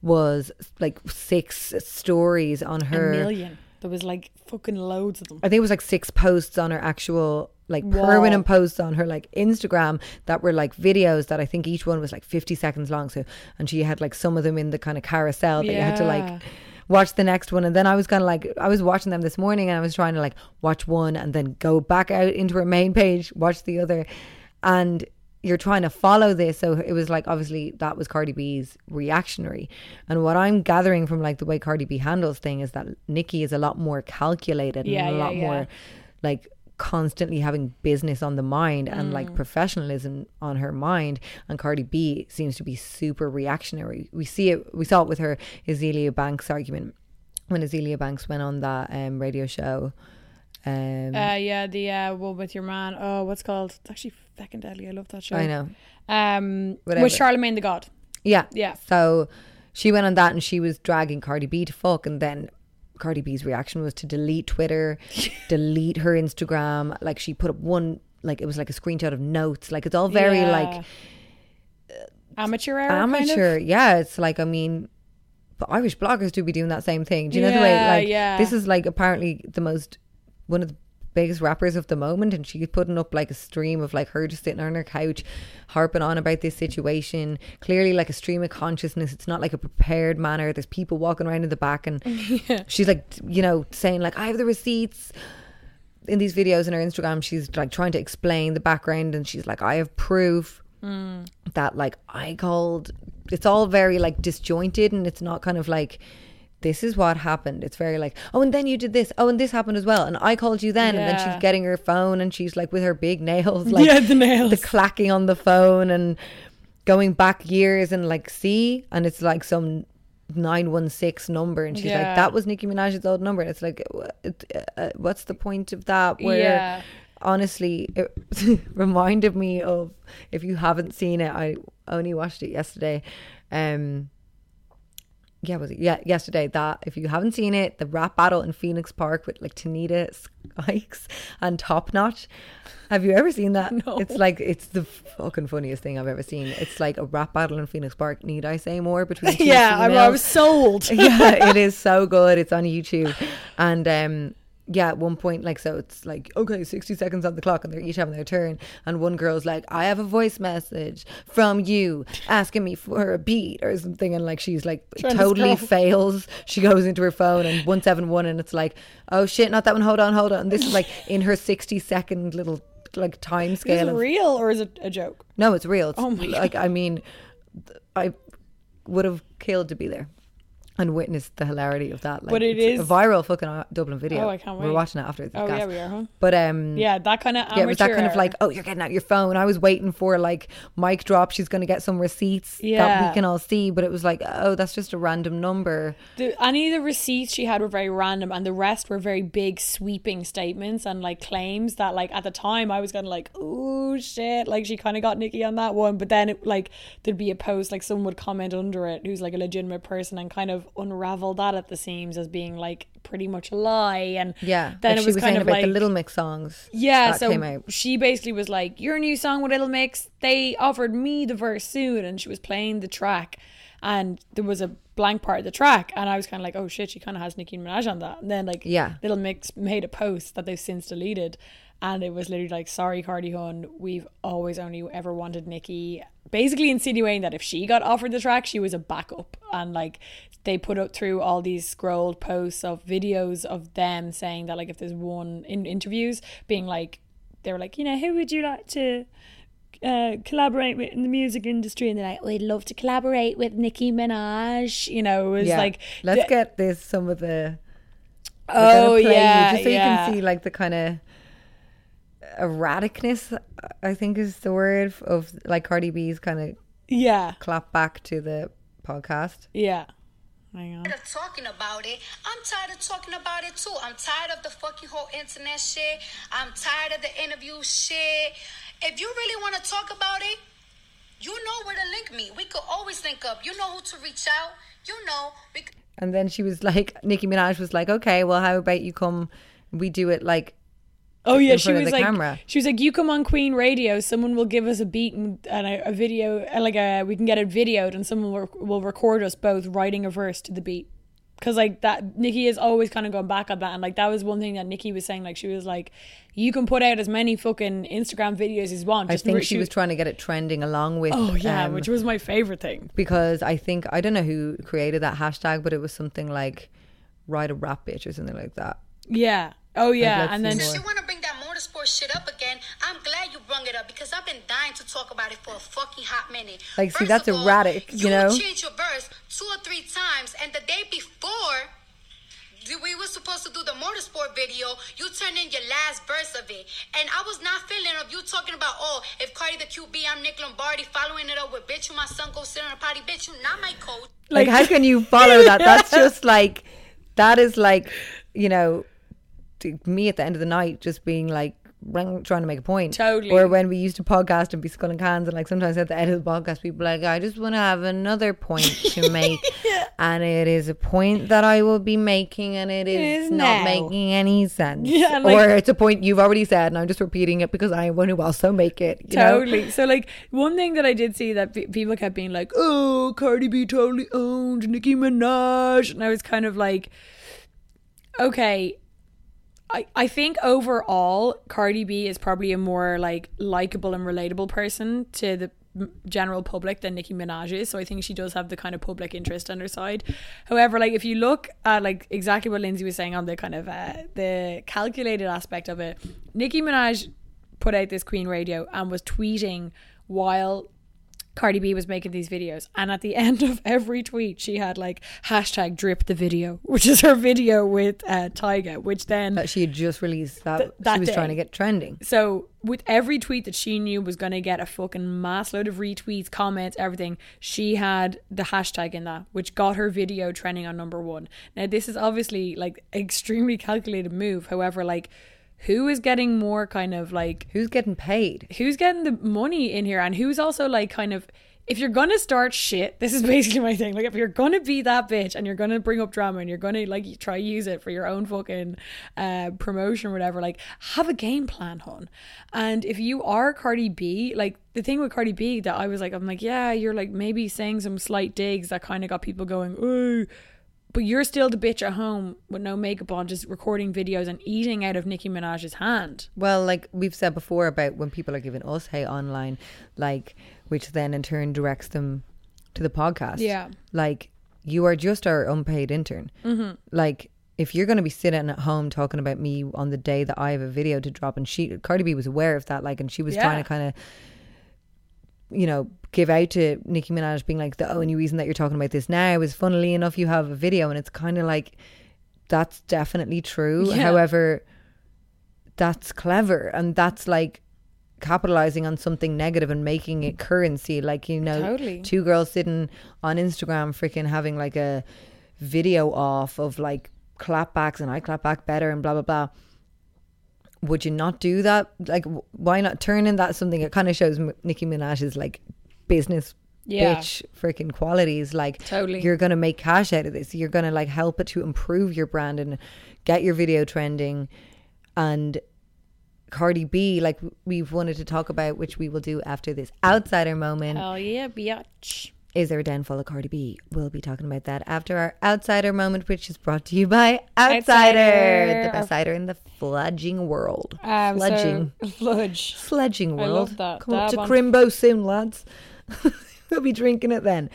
was like six stories on a her million. There was like fucking loads of them. I think it was like six posts on her actual like Wall. permanent posts on her like Instagram that were like videos that I think each one was like 50 seconds long so and she had like some of them in the kind of carousel that you had to like watch the next one and then I was kind of like I was watching them this morning and I was trying to like watch one and then go back out into her main page watch the other and you're trying to follow this so it was like obviously that was Cardi B's reactionary and what I'm gathering from like the way Cardi B handles thing is that Nicki is a lot more calculated Yeah, and a yeah, lot yeah. more like constantly having business on the mind and Mm. like professionalism on her mind and Cardi B seems to be super reactionary we see it we saw it with her Azealia Banks argument when Azealia Banks went on that um, radio show um, Uh, yeah, the uh, one with your man. Oh, what's called? It's actually fucking er deadly. Er I love that show. I know Um, Whatever. with Charlamagne tha God. yeah Yeah. so she went on that and she was dragging Cardi B to fuck and then Cardi B's reaction was to delete Twitter delete her Instagram like she put up one like it was like a screenshot of notes like it's all very Yeah. like uh, amateur hour. kind of? amateur yeah it's like i mean but Irish bloggers do be doing that same thing. Do you know the way? Like yeah. this is like apparently the most one of the biggest rappers of the moment, and she's putting up like a stream of like her just sitting on her couch, harping on about this situation. Clearly, like a stream of consciousness. It's not like a prepared manner. There's people walking around in the back, and she's like, you know, saying like, "I have the receipts." in these videos in her Instagram, she's like trying to explain the background and she's like, I have proof mm. that like I called. It's all very like disjointed and it's not kind of like, this is what happened. It's very like, oh, and then you did this. Oh, and this happened as well. And I called you then. And then she's getting her phone and she's like with her big nails, like Yeah, the nails. the clacking on the phone and going back years and like, see, and it's like some 916 number and she's Yeah. like that was Nicki Minaj's old number and it's like it- uh, what's the point of that where Yeah. honestly it reminded me of if you haven't seen it I only watched it yesterday um yeah was it yeah yesterday that if you haven't seen it the rap battle in Phoenix Park with like Tanita Skikes and Top Notch have you ever seen that No. it's like it's the fucking funniest thing I've ever seen it's like a rap battle in Phoenix Park need I say more between two yeah, I, I was sold. yeah, it is so good. It's on YouTube. And um yeah, at one point, like, so it's like, okay, 60 seconds on the clock, and they're each having their turn. And one girl's like, I have a voice message from you asking me for a beat or something. And like, she's like, Trying totally scroll. fails. She goes into her phone and 171, and it's like, oh shit, not that one. Hold on, hold on. And this is like in her 60 second little like time scale. Is it real or is it a joke? no, it's real. It's Oh my God. like I mean, I would have killed to be there and witness the hilarity of that. Like, But it it's is- a viral fucking Dublin video. Oh, I can't wait. We're watching it after. Oh gas. yeah, we are, huh? But um, Yeah, that kind of yeah, it was that kind of like, oh, you're getting out your phone. I was waiting for like mic drop. She's going to get some receipts yeah. that we can all see. But it was like, oh, that's just a random number. the, any of the receipts she had were very random, and the rest were very big, sweeping statements and like claims that, like at the time, I was of like, oh shit, like she kind of got Nicki on that one. But then, it, like, there'd be a post, like someone would comment under it, who's like a legitimate person, and kind of unravel that at the seams as being like pretty much a lie. And Yeah. then like it she was, was kind saying of about like the Little Mix songs. Yeah, so she basically was like, "Your new song with Little Mix, they offered me the verse soon," and she was playing the track, and there was a blank part of the track, and I was kind of like, "Oh shit, she kind of has Nicki Minaj on that." And then like, Yeah. Little Mix made a post that they've since deleted, and it was literally like, "Sorry, Cardi Hun, we've always only ever wanted Nicki." Basically insinuating that if she got offered the track, she was a backup, and like they put up through all these scrolled posts of videos of them saying that like if there's one in interviews being like they were like, you know, who would you like to uh, collaborate with in the music industry? And they're like, we'd love to collaborate with Nicki Minaj. You know, it was yeah. like, let's the- get this some of the oh gonna you, yeah, just so you can see like the kind of erraticness. I think is the word of like Cardi B's kind of yeah, clap back to the podcast. yeah. Hang on. tired of talking about it. I'm tired of talking about it too. I'm tired of the fucking whole internet shit. I'm tired of the interview shit. If you really want to talk about it, you know where to link me. We could always link up. You know who to reach out. You know we. Could- And then she was like, Nicki Minaj was like, okay, well, how about you come? We do it like Oh yeah, she was like, camera. she was like, you come on Queen Radio, someone will give us a beat and, and a, a video, uh, like a we can get it videoed, and someone will, will record us both writing a verse to the beat. Cause like that, Nicki is always kind of going back on that, and like that was one thing that Nicki was saying. Like she was like, you can put out as many fucking Instagram videos as you want. I think re- she was trying to get it trending along with. Oh yeah, um, which was my favorite thing. because I think I don't know who created that hashtag, but it was something like "ride a rap bitch" or something like that. Yeah. Oh yeah, let's and then more. Since you want to bring that motorsport shit up again, I'm glad you brung it up because I've been dying to talk about it for a fucking hot minute. Like, see, that's all, erratic, you know? You changed your verse two or three times, and the day before. We were supposed to do the motorsport video. You turned in your last verse of it, and I was not feeling of you talking about oh, if Cardi the QB, I'm Nick Lombardi, following it up with bitch, you my son go sit on a potty, bitch, you not my coach. Like, how can you follow that? That's just like that is like you know me at the end of the night just being like trying to make a point. Totally. Or when we used to podcast and be skull and cans, and like sometimes at the end of the podcast, people like, I just want to have another point to make, and it is a point that I will be making, and it is, is not now. making any sense. Yeah, or it's a point you've already said, and I'm just repeating it because I want to also make it. You know? Totally. So, like, one thing that I did see that pe- people kept being like, "Oh, Cardi B totally owned Nicki Minaj," and I was kind of like, "Okay." I, I think overall Cardi B is probably a more like likable and relatable person to the general public than Nicki Minaj is. So I think she does have the kind of public interest on her side. However, like if you look at like exactly what Lindsay was saying on the kind of uh, the calculated aspect of it, Nicki Minaj put out this Queen Radio and was tweeting while Cardi B was making these videos. And at the end of every tweet, she had like hashtag drip the video, which is her video with uh, Tyga, which then. That she had just released that, Th- that she was day. trying to get trending. So with every tweet that she knew was going to get a fucking mass load of retweets, comments, everything, she had the hashtag in that, which got her video trending on number one. Now this is obviously like extremely calculated move. However, like who is getting more kind of like Who's getting paid? who's getting the money in here and who's also like kind of if you're gonna start shit, this is basically my thing. Like if you're gonna be that bitch and you're gonna bring up drama and you're gonna like try use it for your own fucking uh promotion or whatever, like have a game plan, hon. And if you are Cardi B, like the thing with Cardi B that I was like, I'm like, yeah, you're like maybe saying some slight digs that kind of got people going, oh but you're still the bitch at home with no makeup on, just recording videos and eating out of Nicki Minaj's hand. Well, like we've said before about when people are giving us hate online, like which then in turn directs them to the podcast. Yeah. Like you are just our unpaid intern. Mm-hmm. Like if you're going to be sitting at home talking about me on the day that I have a video to drop, and she Cardi B was aware of that, like, and she was Yeah. trying to kind of, you know, give out to Nicki Minaj, being like, the only reason that you're talking about this now is, funnily enough, you have a video, and it's kind of like. That's definitely true. Yeah. However, that's clever and that's like capitalizing on something negative and making it currency like you know Totally. two girls sitting on instagram freaking having like a video off of like clapbacks and i clap back better and blah blah blah would you not do that like why not turn in that something it kind of shows nicki minaj's like business Yeah. bitch freaking qualities like Totally. you're gonna make cash out of this you're gonna like help it to improve your brand and get your video trending and Cardi B, like we've wanted to talk about, which we will do after this outsider moment. Oh yeah, biatch. Is there a downfall of Cardi B? We'll be talking about that after our outsider moment, which is brought to you by Outsider, Outsider. the best cider in the fledging world. Um, Fledging. So, fludge. Sledging world. love that. Come up to on- Crimbo soon, lads. we'll be drinking it then.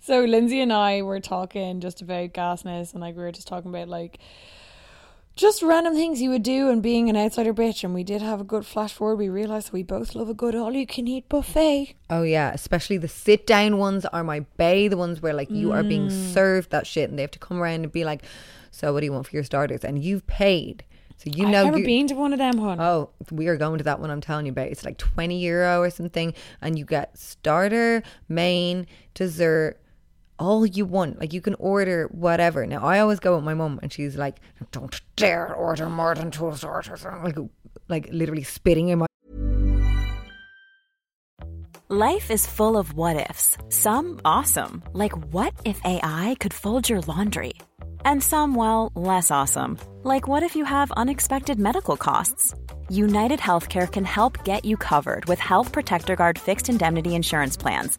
So Lindsay and I were talking just about gasness, and like we were just talking about like just random things you would do and being an outsider bitch. And we did have a good flash forward. We realized we both love a good all-you-can-eat buffet. Oh yeah, especially the sit down ones are my bay. The ones where like you are being Mm. served that shit, and they have to come around and be like, "So what do you want for your starters?" And you've paid, so you know I've never been to one of them, hon. Oh, we are going to that one I'm telling you about. It's like 20 euro or something. And you get starter, main, dessert, all you want. Like you can order whatever. Now, I always go with my mum and she's like, don't dare order more than two starters. Like, like literally spitting in my. Life is full of what ifs. Some awesome, like what if AI could fold your laundry? And some, well, less awesome, like what if you have unexpected medical costs? United Healthcare can help get you covered with Health Protector Guard fixed indemnity insurance plans.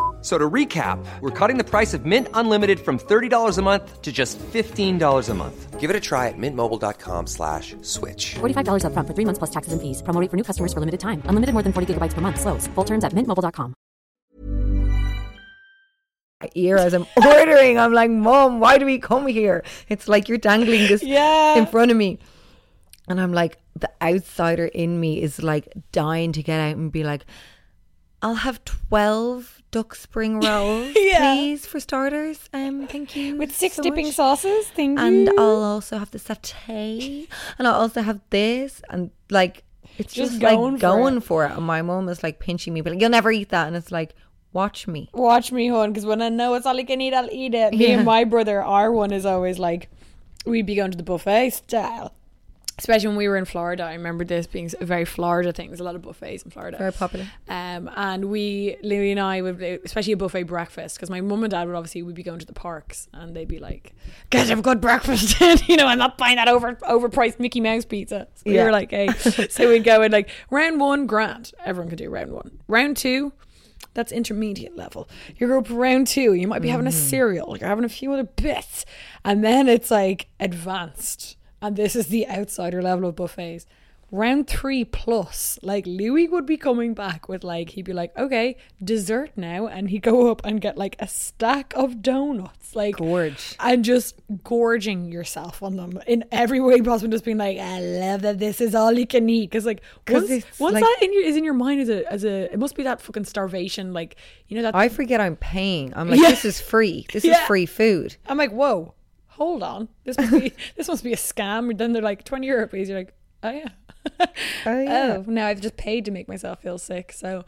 F- So to recap, we're cutting the price of Mint Unlimited from $30 a month to just $15 a month. Give it a try at mintmobile.com slash switch. $45 upfront for three months plus taxes and fees. Promo for new customers for limited time. Unlimited more than 40 gigabytes per month. Slows. Full terms at mintmobile.com. ear as I'm ordering. I'm like, Mom, why do we come here? It's like you're dangling this Yeah. in front of me. And I'm like, the outsider in me is like dying to get out and be like, I'll have 12 duck spring rolls, Yeah. please, for starters. Um, thank you. With six so dipping much." sauces, thank And you. And I'll also have the satay. And I'll also have this. And like, it's Just just, going like for going it. for it. And my mom is like pinching me, but like, you'll never eat that. And it's like, watch me. Watch me, hon, because when I know it's all I can eat, I'll eat it. Me Yeah. and my brother, our one is always like, we'd be going to the buffet style. Especially when we were in Florida, I remember this being a very Florida thing. There's a lot of buffets in Florida. Very popular. Um, and we, Lily and I, would, especially a buffet breakfast, because my mum and dad would obviously would be going to the parks, and they'd be like, "Get have a good breakfast," and you know, I'm not buying that over overpriced Mickey Mouse pizza. So we Yeah. were like, "Hey," so we'd go in like round one, grand, everyone could do round one. Round two, that's intermediate level. You go up round two, you might be having a cereal, you're having a few other bits, and then it's like advanced, and this is the outsider level of buffets. Round three plus, like Louis would be coming back with like he'd be like, okay, dessert now, and he'd go up and get like a stack of donuts, like Gorge. and just gorging yourself on them in every way possible. Just being like, I love that this is all you can eat because like 'Cause once, once like- that in your, is in your mind as a as a it must be that fucking starvation like you know that I forget I'm paying. I'm like, Yeah. this is free. This Yeah. is free food. I'm like, whoa, hold on, this must be this must be a scam. Then they're like twenty euro, please. You're like, oh yeah, Oh, yeah. oh now I've just paid to make myself feel sick. So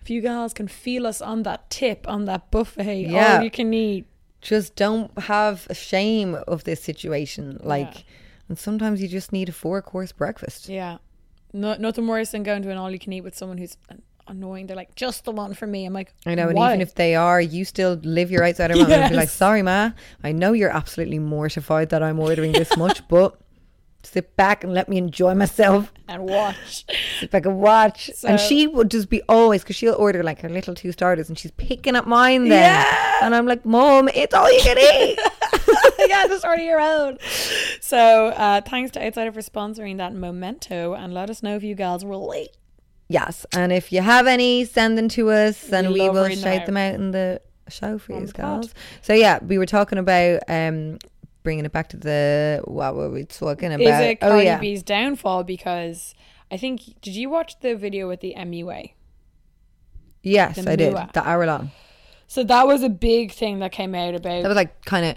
if you guys can feel us on that tip on that buffet, Yeah. all you can eat. Just don't have a shame of this situation. Like, Yeah. and sometimes you just need a four course breakfast. Yeah, no, nothing worse than going to an all you can eat with someone who's annoying. They're like, just the one for me. I'm like, I know, and why? even if they are, you still live your outsider moment and be like, sorry, ma, I know you're absolutely mortified that I'm ordering this much, but sit back and let me enjoy myself. and watch. Sit back and watch. and she would just be always, because she'll order like her little two starters and she's picking up mine then. Yeah. And I'm like, Mom, it's all you can eat. yeah, just order your own. So uh, thanks to Outsider for sponsoring that memento, and let us know if you gals relate. Yes. And if you have any, send them to us and We we, will shout out. them out in the show for you guys. So yeah, we were talking about um bringing it back to the what were we talking about? Is it oh Cardi yeah. B's downfall? Because I think did you watch the video with the MUA? Yes, The I did. Mua. The hour long. So that was a big thing that came out about. That was like kind of.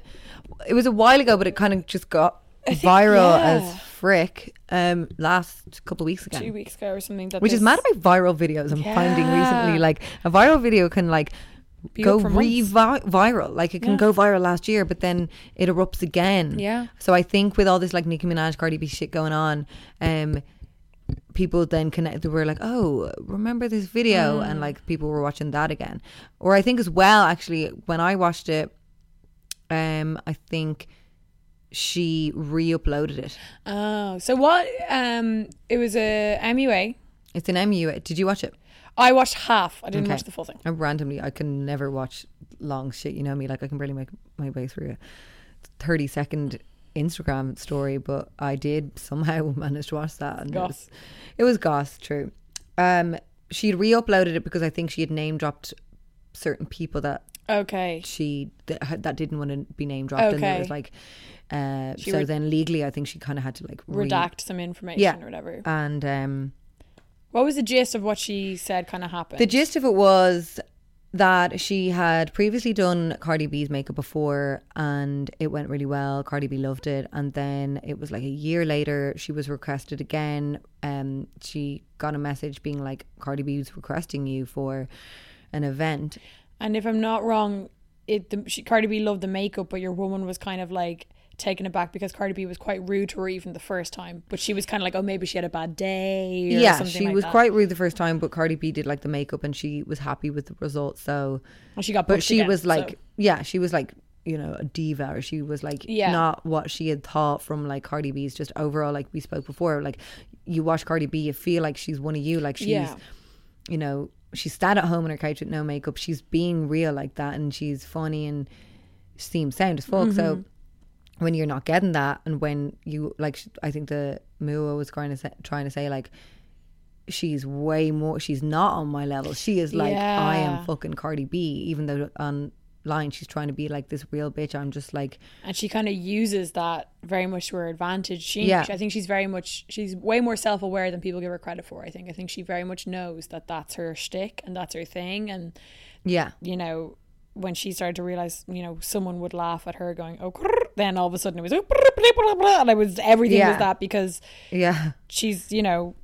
It was a while ago, but it kind of just got think- viral yeah. as frick um last couple of weeks ago. two weeks ago or something. That Which is mad about viral videos. I'm finding recently, like a viral video can like Be go re viral. Like it can Yeah. go viral last year, but then it erupts again. Yeah. So I think with all this like Nicki Minaj, Cardi B shit going on, um, people then connect. They were like, "Oh, remember this video?" Mm. And like people were watching that again. Or I think as well, actually, when I watched it, um, I think she re-uploaded it. Oh, so what? Um, it was a MUA. It's an MUA. Did you watch it? I watched half. I didn't Okay. watch the full thing. I randomly, I can never watch long shit. You know me, like I can barely make my way through a thirty second Instagram story, but I did somehow manage to watch that. And it was, it was goss, true. Um, she re-uploaded it because I think she had name dropped certain people that Okay. she that, that didn't want to be name dropped, and it was like, uh, She so re- then legally, I think she kind of had to like re- Redact some information yeah, or whatever. and um. What was the gist of what she said kind of happened? The gist of it was that she had previously done Cardi B's makeup before and it went really well. Cardi B loved it. And then it was like a year later, she was requested again. Um, she got a message being like, Cardi B's requesting you for an event. And if I'm not wrong, it the, she, Cardi B loved the makeup, but your woman was kind of like taken aback because Cardi B was quite rude to her even the first time. But she was kind of like, oh, maybe she had a bad day. Or yeah, something she like was that. quite rude the first time, but Cardi B did like the makeup and she was happy with the results. So, And she got but she again, was like, so- yeah, she was like, you know, a diva, or she was like, Yeah. not what she had thought from like Cardi B's. Just overall, like we spoke before, like you watch Cardi B, you feel like she's one of you, like she's, Yeah. you know, she's sat at home on her couch with no makeup. She's being real like that, and she's funny and seems sound as fuck. So Mm-hmm. when you're not getting that, and when you like, I think the Mua was trying to say, trying to say like. She's way more. She's not on my level. She is like I am fucking Cardi B, even though on line. She's trying to be like this real bitch. I'm just like, and she kind of uses that very much to her advantage. She, Yeah. I think she's very much, she's way more self aware than people give her credit for. I think, I think she very much knows that that's her shtick and that's her thing. And yeah, you know, when she started to realize, you know, someone would laugh at her going, oh, then all of a sudden it was, oh, and I was everything Yeah. was that because yeah, she's, you know,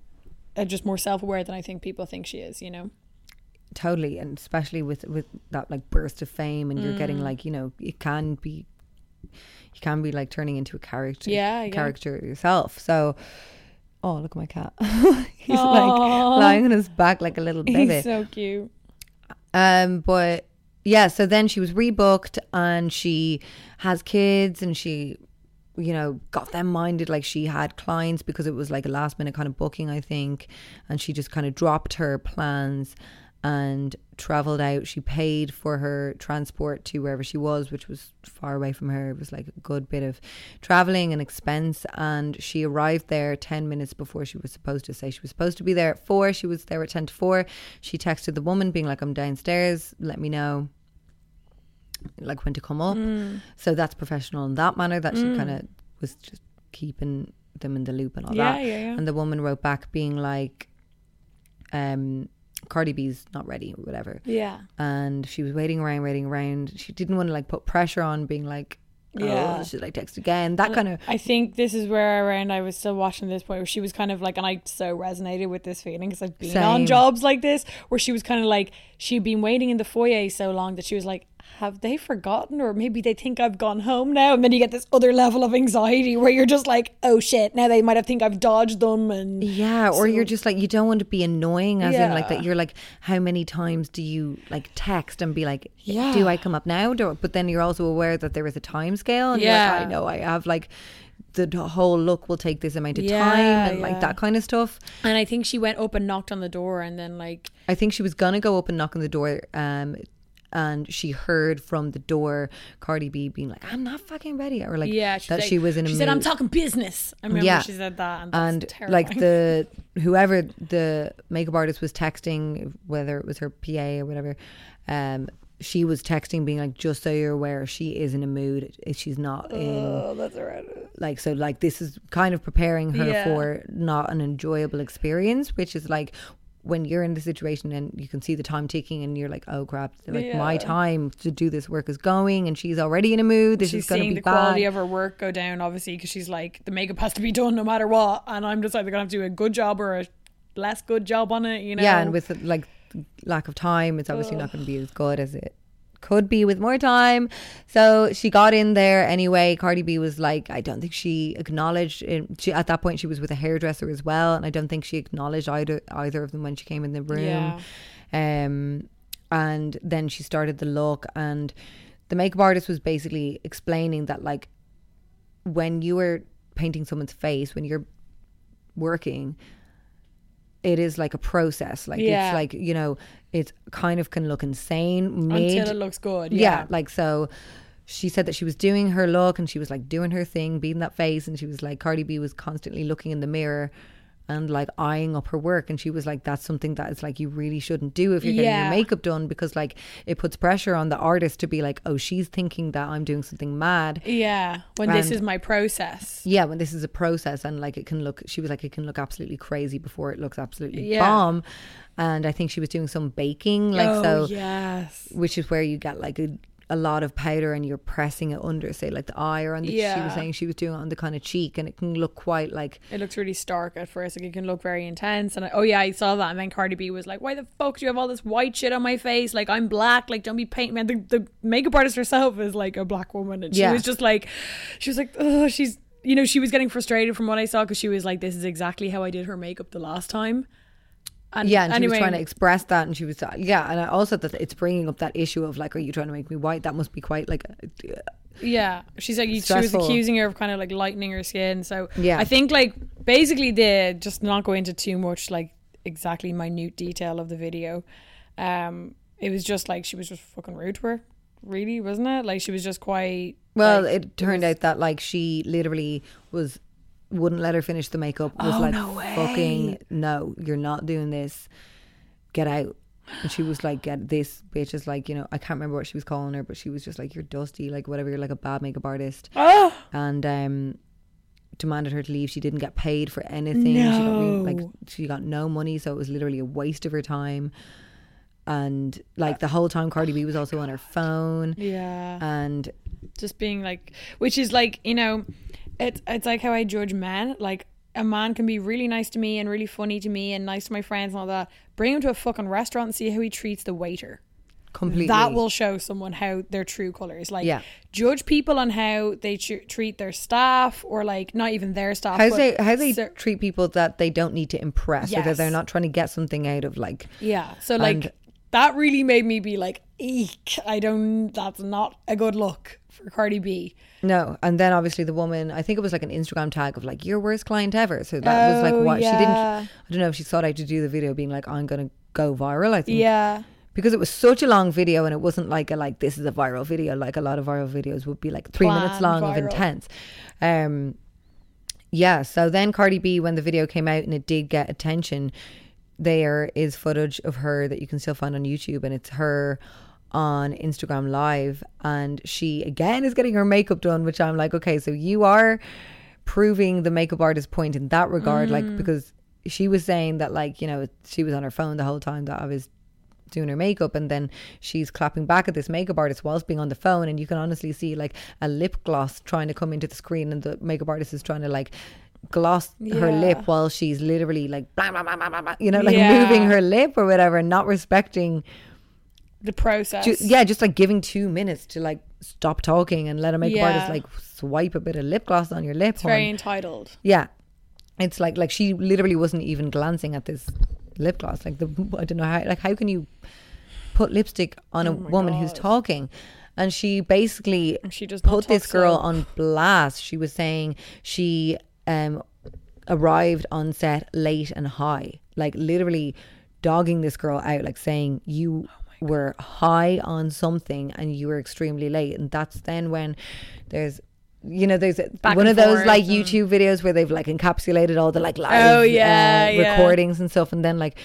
uh, just more self aware than I think people think she is. You know. Totally, and especially with with that like burst of fame, and you're Mm. getting like you know it can be, you can be like turning into a character, Yeah, yeah. character yourself. So. Oh, look at my cat. He's like lying on his back like a little baby. He's so cute. Um, but yeah, so then she was rebooked and she has kids and she, you know, got them minded like she had clients because it was like a last minute kind of booking, I think. And she just kind of dropped her plans and traveled out. She paid for her transport to wherever she was, which was far away from her. It was like a good bit of traveling and expense. And she arrived there 10 minutes before she was supposed to say she was supposed to be there at four. She was there at 10 to four. She texted the woman, being like, I'm downstairs, let me know. Like when to come up. Mm. So that's professional in that manner that she kind of was just keeping them in the loop and all Yeah, that. yeah, yeah. And the woman wrote back being like, um, Cardi B's not ready or whatever Yeah. and she was waiting around, waiting around. She didn't want to like put pressure on, being like, "Oh, Yeah. should I text again?" That kind of I think this is where around I was still watching this point where she was kind of like, and I so resonated with this feeling because I've been Same. on jobs like this where she was kind of like, she'd been waiting in the foyer so long that she was like, have they forgotten or maybe they think I've gone home now? And then you get this other level of anxiety where you're just like, oh shit, now they might have think I've dodged them. And yeah. Or you're just like you don't want to be annoying, as in like that. You're like, how many times do you like text and be like, Yeah. "Do I come up now?" Do, but then you're also aware that there is a time scale, and Yeah. you're like, I know I have like the whole look will take this amount of Yeah, time and yeah. like that kind of stuff. and I think she went up and knocked on the door and then like, I think she was gonna go up and knock on the door, um, and she heard from the door Cardi B being like, "I'm not fucking ready," or like yeah, that like- she was in a She mood. said, I'm talking business. I remember Yeah. she said that. And, and like the whoever the makeup artist was texting, whether it was her PA or whatever, um, she was texting being like, "Just so you're aware, she is in a mood. She's not in oh, that's alright. like so like this is kind of preparing her Yeah. for not an enjoyable experience, which is like." When you're in the situation and you can see the time ticking and you're like, oh crap, like my time to do this work is going and she's already in a mood. This she's is going to be the quality of her work go down, obviously, because she's like the makeup has to be done no matter what, and I'm just either gonna have to do a good job or a less good job on it, you know? Yeah, and with like lack of time, it's obviously not going to be as good as it could be with more time. So she got in there anyway. Cardi B was like, I don't think she acknowledged. It. She at that point she was with a hairdresser as well, and I don't think she acknowledged either either of them when she came in the room. Um, and then she started the look, and the makeup artist was basically explaining that like when you were painting someone's face, when you're working, it is like a process. Like Yeah. it's like you know, it kind of can look insane made until it looks good. yeah. Yeah, like so she said that she was doing her look and she was like doing her thing beating that face and she was like cardi b was constantly looking in the mirror and like eyeing up her work and she was like that's something that is like you really shouldn't do if you're getting Yeah. your makeup done because like it puts pressure on the artist to be like oh she's thinking that i'm doing something mad yeah. When this is my process. yeah when this is a process and like it can look she was like it can look absolutely crazy before it looks absolutely Yeah. bomb and i think she was doing some baking like oh, so yes. which is where you get like a, a lot of powder and you're pressing it under, say like the eye or on the. yeah. She was saying she was doing it on the kind of cheek, and it can look quite like It looks really stark at first. Like it can look very intense. And I, oh yeah, I saw that. And then Cardi B was like, "Why the fuck do you have all this white shit on my face? Like I'm black. Like don't be painting me." The, the makeup artist herself is like a black woman, and she Yeah. was just like, she was like, oh, she's. You know, she was getting frustrated from what I saw because she was like, "This is exactly how I did her makeup the last time." And yeah, and she was trying to express that, and she was yeah, and I also that it's bringing up that issue of like, are you trying to make me white? That must be quite like, uh, Yeah, she's like she was accusing her of kind of like lightening her skin. So Yeah. I think like basically the just not go into too much like exactly minute detail of the video. Um, it was just like she was just fucking rude to her, really, wasn't it? Like she was just quite. well, like, it turned out that like she literally was wouldn't let her finish the makeup. Was Oh, like, no way. fucking no, you're not doing this. Get out. And she was like, "Get this bitch is like, you know, I can't remember what she was calling her, but she was just like, you're dusty, like whatever. You're like a bad makeup artist." Oh, and um demanded her to leave. She didn't get paid for anything. She got re- like she got no money, so it was literally a waste of her time. And like the whole time, Cardi B was also on her phone, yeah. and just being like which is like you know it's it's like how i judge men. Like a man can be really nice to me and really funny to me and nice to my friends and all that. Bring him to a fucking restaurant and see how he treats the waiter. Completely. That will show someone how their true colors like Yeah. judge people on how they tr- treat their staff or like not even their staff how they how they cer- treat people that they don't need to impress, or that they're not trying to get something out of. Like yeah. So like that really made me be like eek i don't that's not a good look for cardi b no, and then obviously the woman, I think it was like an Instagram tag of like your worst client ever. So that was like Oh, what she didn't. I don't know if she sought out to do the video, being like, I'm gonna go viral. I think yeah because it was such a long video and it wasn't like a like this is a viral video like a lot of viral videos would be like three minutes long of intense um yeah so then cardi b when the video came out and it did get attention there is footage of her that you can still find on youtube and it's her on instagram live and she again is getting her makeup done which i'm like okay so you are proving the makeup artist point in that regard like mm. because she was saying that like you know she was on her phone the whole time that i was doing her makeup and then she's clapping back at this makeup artist whilst being on the phone and you can honestly see like a lip gloss trying to come into the screen and the makeup artist is trying to like gloss her lip while she's literally like blah, blah, blah, blah, blah, you know like Yeah. moving her lip or whatever not respecting the process ju- yeah just like giving two minutes to like stop talking and let a makeup artist Yeah. like swipe a bit of lip gloss on your lip it's very entitled Yeah. It's like like she literally wasn't even glancing at this lip gloss. Like the I don't know how like how can you put lipstick on a oh woman who's talking? And she basically she does not put this girl slow. on blast. She was saying she um arrived on set late and high. Like literally dogging this girl out, like saying you were high on something and you were extremely late. And that's then when there's you know, there's Back one of those forth like and- YouTube videos where they've like encapsulated all the like live Oh, yeah, uh, yeah. recordings and stuff, and then like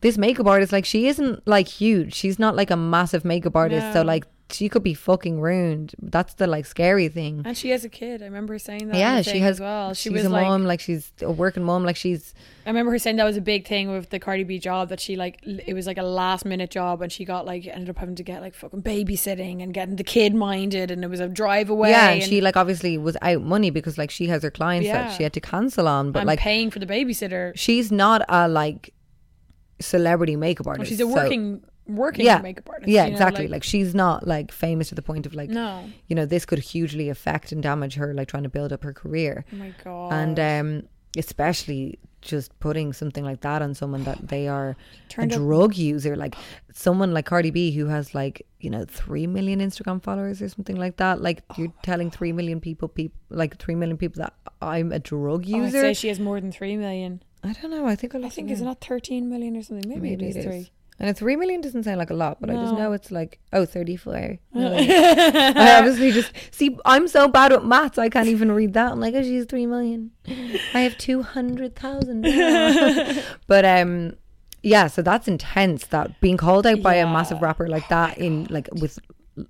this makeup artist, like she isn't like huge. She's not like a massive makeup artist, so like she could be fucking ruined. That's the like scary thing. And she has a kid. I remember her saying that. yeah, she has. as well. She she's was a like, mom, like she's a working mom, like she's I remember her saying that was a big thing with the Cardi B job that she like it was like a last minute job and she got like ended up having to get like fucking babysitting and getting the kid minded and it was a drive away. yeah, and she like obviously was out money because like she has her clients Yeah. that she had to cancel on, but and like paying for the babysitter. she's not a like celebrity makeup Well, artist. she's a so- working yeah, makeup artist. Yeah, you know, exactly. Like, she's not like famous to the point of like No. you know, this could hugely affect and damage her like trying to build up her career. oh my god. And um especially just putting something like that on someone that they are Turned a up- drug user, like someone like Cardi B who has like you know three million Instagram followers or something like that. Like you're Oh telling three million people, people like three million people that I'm a drug Oh, I'd user. say she has more than three million. I don't know. I think I, I think it's not thirteen million or something. Maybe, Maybe it is three. And a three million doesn't sound like a lot, but I just know it's like, oh, 34. I obviously just, see, I'm so bad with maths, I can't even read that. I'm like, oh, she's three million. I have 200,000. but, um, yeah, so that's intense that being called out by a massive rapper like that in, like, with,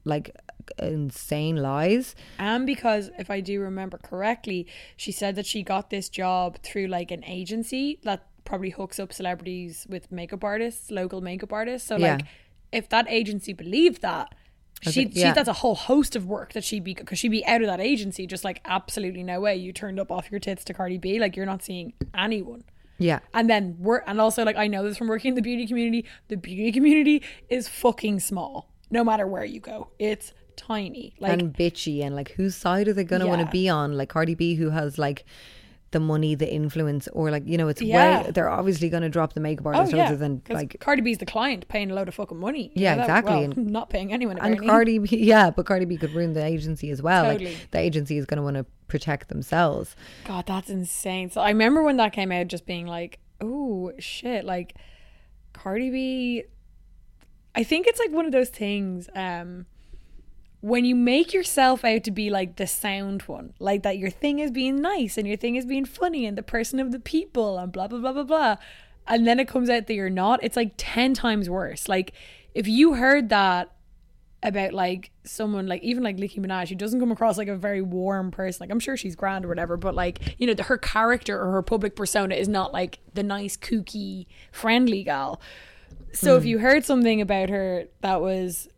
like, insane lies. And because if I do remember correctly, she said that she got this job through like an agency that probably hooks up celebrities with makeup artists, local makeup artists. So Yeah. like if that agency believed that, she, it- she yeah. that's a whole host of work that she'd be because she'd be out of that agency just like absolutely no way you turned up off your tits to Cardi B like you're not seeing anyone Yeah. and then we're and also like I know this from working in the beauty community the beauty community is fucking small no matter where you go it's tiny like and bitchy and like whose side are they gonna wanna be on like cardi b who has like the money the influence or like you know it's Yeah. way they're obviously gonna drop the makeup Oh artist yeah, rather than like Cardi B's the client paying a load of fucking money. Yeah, exactly, Well, and- not paying anyone. and. Cardi B, yeah, but Cardi B could ruin the agency as well. Totally. Like the agency is going to want to protect themselves. God, that's insane. So I remember when that came out, just being like, "Oh shit!" Like Cardi B. I think it's like one of those things. Um, when you make yourself out to be like the sound one, like that your thing is being nice and your thing is being funny and the person of the people and blah blah blah blah blah, and then it comes out that you're not, it's like 10 times worse. Like, if you heard that about like someone like even like Nicki Minaj, who doesn't come across like a very warm person. Like I'm sure she's grand or whatever, but like you know her character or her public persona is not like the nice, kooky, friendly gal. So if hmm. you heard something about her that was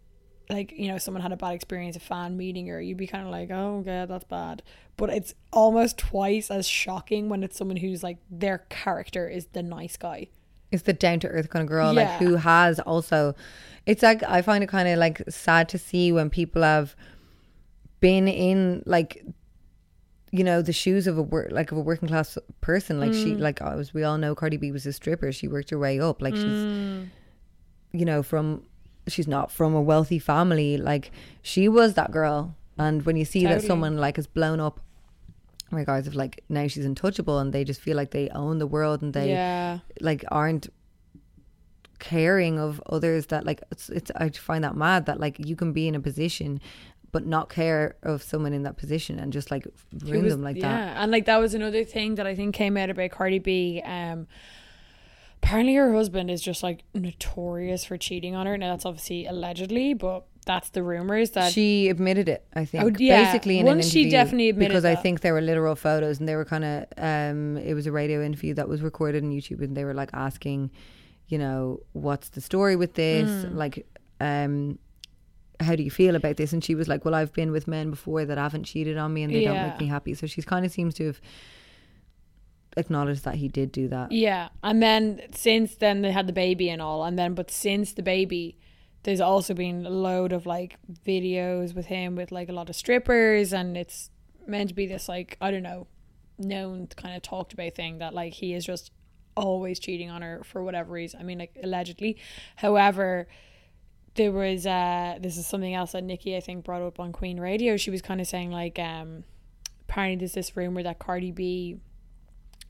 like you know someone had a bad experience, a fan meeting her, you'd be kind of like, oh yeah, that's bad. But it's almost twice as shocking when it's someone who's like their character is the nice guy. It's the down to earth kind of girl, Yeah. like who has also. It's like I find it kind of like sad to see when people have been in like, you know, the shoes of a work like of a working class person. Like she, mm. like as we all know, Cardi B was a stripper. She worked her way up. Like she's, mm. you know, from she's not from a wealthy family. Like she was that girl. And when you see that someone like has blown up, in regards of like now she's untouchable and they just feel like they own the world and they yeah. like aren't caring of others that like it's, it's I find that mad that like you can be in a position but not care of someone in that position and just like ruin was- them like that. yeah. that. And like that was another thing that I think came out about Cardi B. Um, apparently her husband is just like notorious for cheating on her. Now that's obviously allegedly, but that's the rumors that She admitted it, I think. Oh, yeah. Basically in an Once she interview, definitely admitted because I think there were literal photos and they were kind of um it was a radio interview that was recorded on YouTube and they were like asking, you know, what's the story with this? Mm. Like um how do you feel about this? And she was like, Well, I've been with men before that haven't cheated on me and they don't make me happy. So she's kind of seems to have acknowledged that he did do that. Yeah, and then since then they had the baby and all, and then but since the baby, there's also been a load of like videos with him with like a lot of strippers, and it's meant to be this like I don't know, known kind of talked about thing that like he is just always cheating on her for whatever reason. I mean, like allegedly. However, there was uh this is something else that Nicki I think brought up on Queen Radio. She was kind of saying like um apparently there's this rumor that Cardi B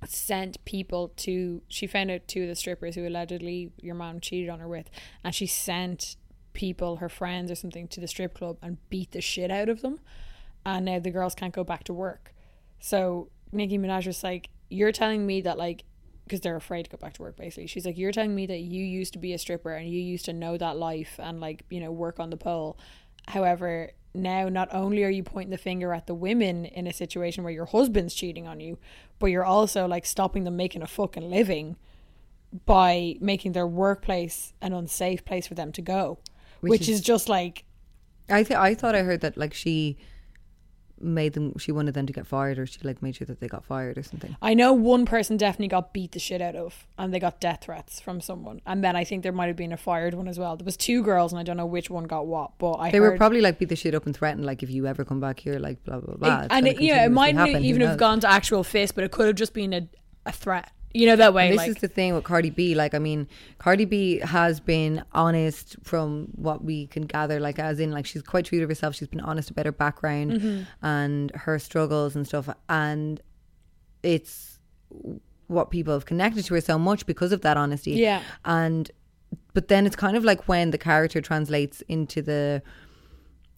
sent people to she found out two of the strippers who allegedly your mom cheated on her with and she sent people her friends or something to the strip club and beat the shit out of them. And now the girls can't go back to work. So Nicki Minaj was like you're telling me that like because they're afraid to go back to work basically. She's like you're telling me that you used to be a stripper and you used to know that life and like you know work on the pole. However now not only are you pointing the finger at the women in a situation where your husband's cheating on you but you're also like stopping them making a fucking living by making their workplace an unsafe place for them to go which, Which is, is- just like I th- I thought I heard that like she made them she wanted them to get fired or she like made sure that they got fired or something. I know one person definitely got beat the shit out of and they got death threats from someone. And then I think there might have been a fired one as well. There was two girls and I don't know which one got what, but I They heard were probably like beat the shit up and threatened like if you ever come back here like blah blah blah. It's and it, yeah, it might happen, even have knows? gone to actual fist, but it could have just been a, a threat. You know that way. And this like, is the thing with Cardi B. Like, I mean, Cardi B has been honest from what we can gather. Like, as in, like, she's quite true to herself. She's been honest about her background Mm-hmm. and her struggles and stuff. And it's what people have connected to her so much because of that honesty. Yeah. And, but then it's kind of like when the character translates into the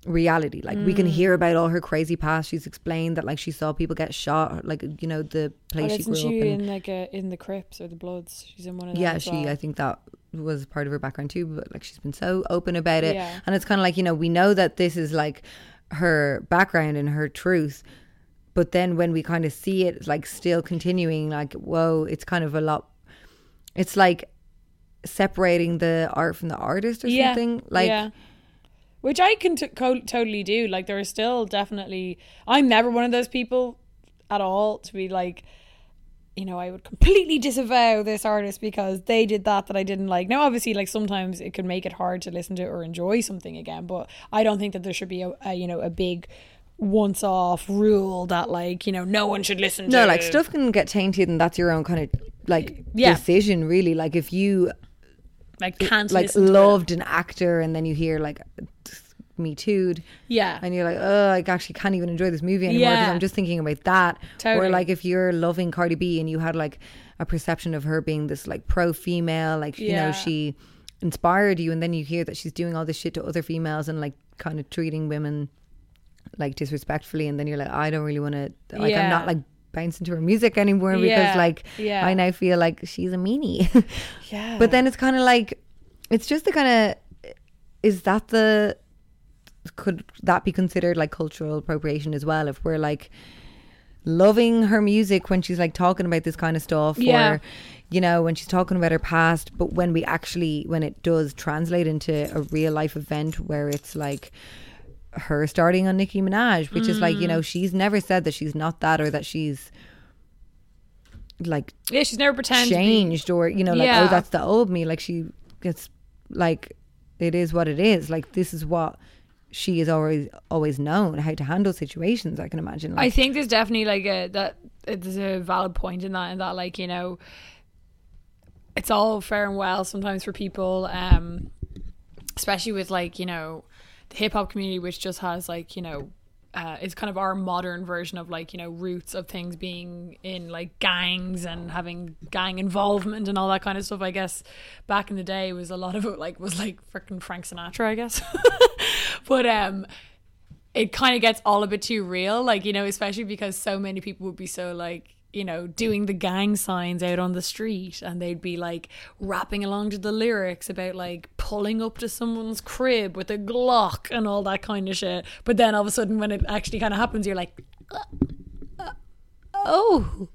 reality like we can Mm. hear about all her crazy past she's explained that like she saw people get shot like you know the oh, place she grew she up in in like a, in the Crips or the Bloods? She's in one of yeah she well. i think that was part of her background too but like she's been so open about it Yeah. and it's kind of like you know we know that this is like her background and her truth but then when we kind of see it like still continuing like whoa it's kind of a lot it's like separating the art from the artist or yeah, something like yeah. Which I can t- co- totally do. Like there are still definitely. I'm never one of those people at all to be like. You know, I would completely disavow this artist because they did that that I didn't like. Now, obviously, like sometimes it can make it hard to listen to or enjoy something again, but I don't think that there should be a, a you know a big once off rule that like you know no one should listen to. no like stuff can get tainted and that's your own kind of like Yeah. decision really like if you like can't like listen to it. loved an actor and then you hear like me too'd Yeah, and you're like oh I actually can't even enjoy this movie anymore because Yeah. I'm just thinking about that Totally. or like if you're loving Cardi B and you had like a perception of her being this like pro female like you Yeah. know she inspired you and then you hear that she's doing all this shit to other females and like kind of treating women like disrespectfully and then you're like I don't really want to like I'm not like bounce into her music anymore because Yeah, like yeah. I now feel like she's a meanie. Yeah. But then it's kind of like, it's just the kind of, is that the, could that be considered like cultural appropriation as well? If we're like loving her music when she's like talking about this kind of stuff, Yeah. or you know when she's talking about her past, but when we actually when it does translate into a real life event where it's like her starting on Nicki Minaj, which is like you Mm. know she's never said that she's not that or that she's like yeah, she's never pretended changed or you know like Yeah. oh that's the old me like she gets like it is what it is like this is what she has always always known how to handle situations i can imagine like I think there's definitely like a that there's a valid point in that, and that like you know, it's all fair and well sometimes for people, um, especially with like you know, the hip hop community, which just has like you know. Uh, is kind of our modern version of like you know roots of things being in like gangs and having gang involvement and all that kind of stuff. I guess back in the day was a lot of it like was like freaking Frank Sinatra, I guess. but um, it kind of gets all a bit too real, like, you know, especially because so many people would be so like, you know, doing the gang signs out on the street and they'd be like rapping along to the lyrics about like pulling up to someone's crib with a Glock and all that kind of shit. But then all of a sudden, when it actually kind of happens, you're like, uh, uh, oh,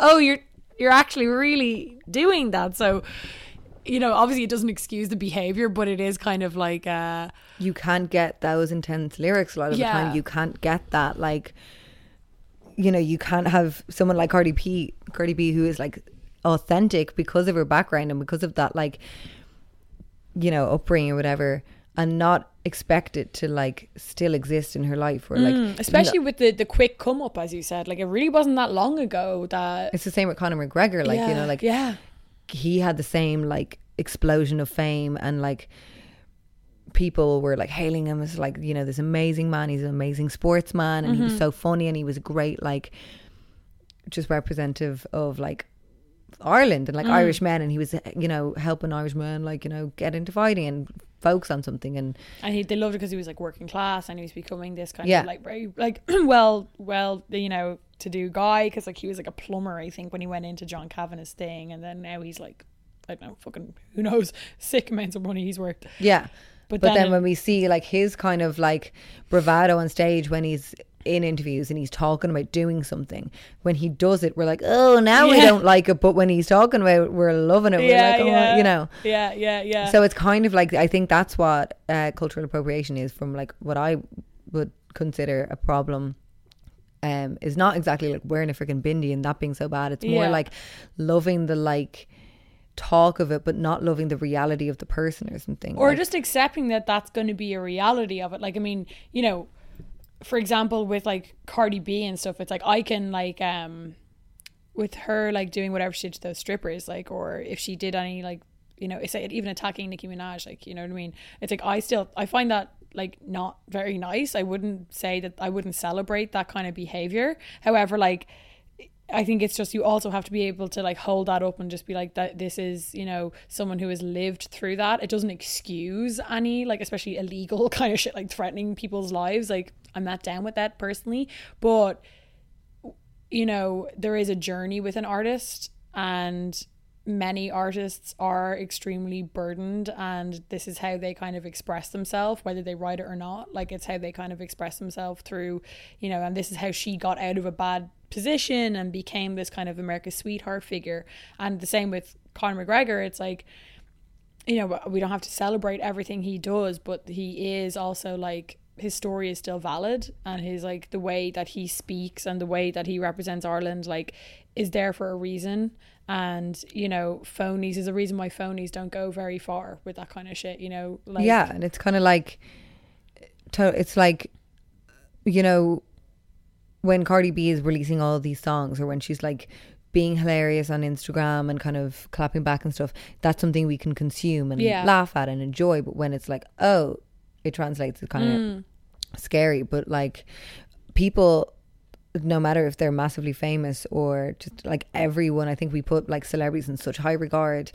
oh, you're you're actually really doing that. So, you know, obviously it doesn't excuse the behavior, but it is kind of like, uh, you can't get those intense lyrics a lot of Yeah. the time you can't get that like you know you can't have someone like cardi b cardi b who is like authentic because of her background and because of that like you know upbringing or whatever and not expect it to like still exist in her life or like Mm, especially with the the quick come up as you said. Like it really wasn't that long ago that it's the same with Conor McGregor like you know like yeah. he had the same like explosion of fame and like people were like hailing him. As like you know this amazing man. He's an amazing sportsman and he was mm-hmm. so funny and he was great like just representative of like Ireland and like mm. Irish men. And he was you know helping Irish men like you know get into fighting and focus on something. And and he they loved it because he was like working class and he was becoming this kind Yeah. of like very like well well you know to do guy. Because like he was like a plumber I think when he went into John Kavanagh's thing. And then now he's like I don't know fucking who knows sick amounts of money he's worth. Yeah But but, then then, when we see like his kind of like bravado on stage when he's in interviews and he's talking about doing something when he does it we're like oh now we don't like it. But when he's talking about it we're loving it. We're like oh you know? Yeah yeah yeah. So it's kind of like I think that's what uh, cultural appropriation is from like what I would consider a problem um is not exactly like wearing a freaking bindi and that being so bad. It's more Yeah. like loving the like talk of it but not loving the reality of the person or something or Like, just accepting that that's going to be a reality of it. Like i mean you know for example with like cardi b and stuff it's like i can like um with her like doing whatever she did to those strippers like or if she did any like you know it's like even attacking nicki minaj like you know what i mean? It's like i still i find that like not very nice. I wouldn't say that i wouldn't celebrate that kind of behavior. However like I think it's just you also have to be able to like hold that up and just be like that this is, you know, someone who has lived through that. It doesn't excuse any like especially illegal kind of shit like threatening people's lives. Like I'm not down with that personally, but you know, there is a journey with an artist and many artists are extremely burdened and this is how they kind of express themselves whether they write it or not like it's how they kind of express themselves through you know and this is how she got out of a bad position and became this kind of America's sweetheart figure. And the same with Conor McGregor. It's like you know we don't have to celebrate everything he does but he is also like his story is still valid. And his like the way that he speaks and the way that he represents Ireland like is there for a reason. And you know phonies is a reason why phonies don't go very far with that kind of shit you know like yeah and it's kind of like it's like you know when Cardi B is releasing all these songs or when she's like being hilarious on Instagram and kind of clapping back and stuff that's something we can consume and Yeah. laugh at and enjoy but when it's like oh it translates it's kind Mm. of scary but like people no matter if they're massively famous or just like everyone i think we put like celebrities in such high regard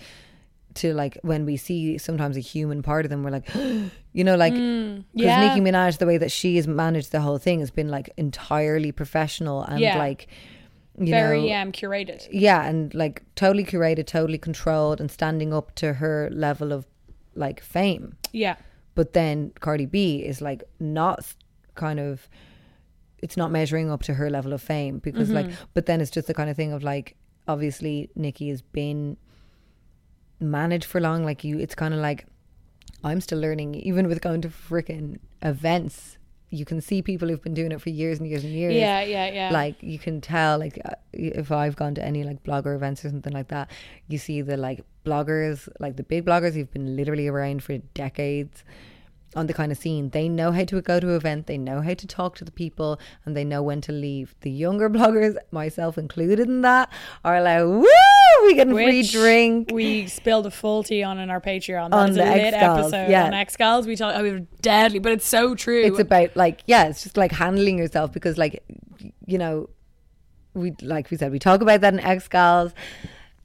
to like when we see sometimes a human part of them we're like you know like because Mm, yeah. Nicki Minaj the way that she has managed the whole thing has been like entirely professional and Yeah. like you very know, um curated. yeah, and like totally curated, totally controlled, and standing up to her level of like fame. Yeah. But then Cardi B is like not kind of it's not measuring up to her level of fame because like but then it's just the kind of thing of like obviously Nicki has been managed for long like you it's kind of like I'm still learning even with going to freaking events you can see people who've been doing it for years and years and years Yeah, yeah, yeah. like you can tell like uh, if i've gone to any like blogger events or something like that you see the like bloggers like the big bloggers who've been literally around for decades on the kind of scene they know how to go to an event they know how to talk to the people and they know when to leave the younger bloggers myself included in that are like woo we get a free drink We spilled a full tea on in our Patreon. On That is the X-Gals, episode yeah. on X Gals. We talk. Oh, we were deadly, but it's so true. it's about like yeah it's just like handling yourself because like you know we like we said we talk about that in X Girls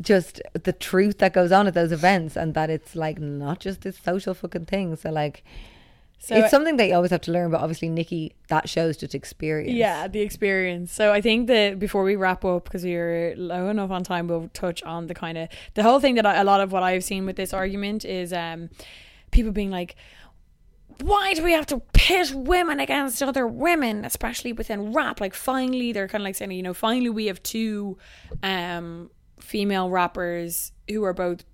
just the truth that goes on at those events and that it's like not just this social fucking thing so like So it's something that you always have to learn but obviously Nicki that shows just experience Yeah, the experience. So I think that before we wrap up, because we're low enough on time, we'll touch on the kind of the whole thing that I, a lot of what I've seen with this argument is um, people being like, why do we have to pit women against other women, especially within rap? Like, finally, they're kind of like saying, you know, finally we have two um, female rappers who are both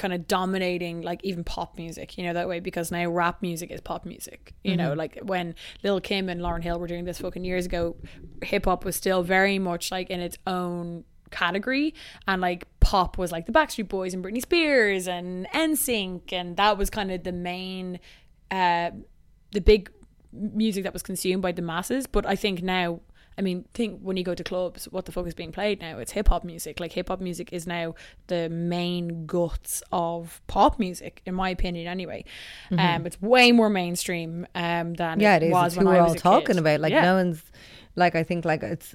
kind of dominating like even pop music you know that way because now rap music is pop music you know? Like when Lil Kim and Lauryn Hill were doing this fucking years ago hip hop was still very much like in its own category and like pop was like the Backstreet Boys and Britney Spears and NSYNC and that was kind of the main uh the big music that was consumed by the masses. But I think now I mean, think when you go to clubs, what the fuck is being played now? It's hip hop music. Like hip hop music is now the main guts of pop music, in my opinion. Anyway, um, it's way more mainstream um than Mm-hmm. yeah it is was it's when who I we're was all talking kid. about like Yeah. no one's like I think like it's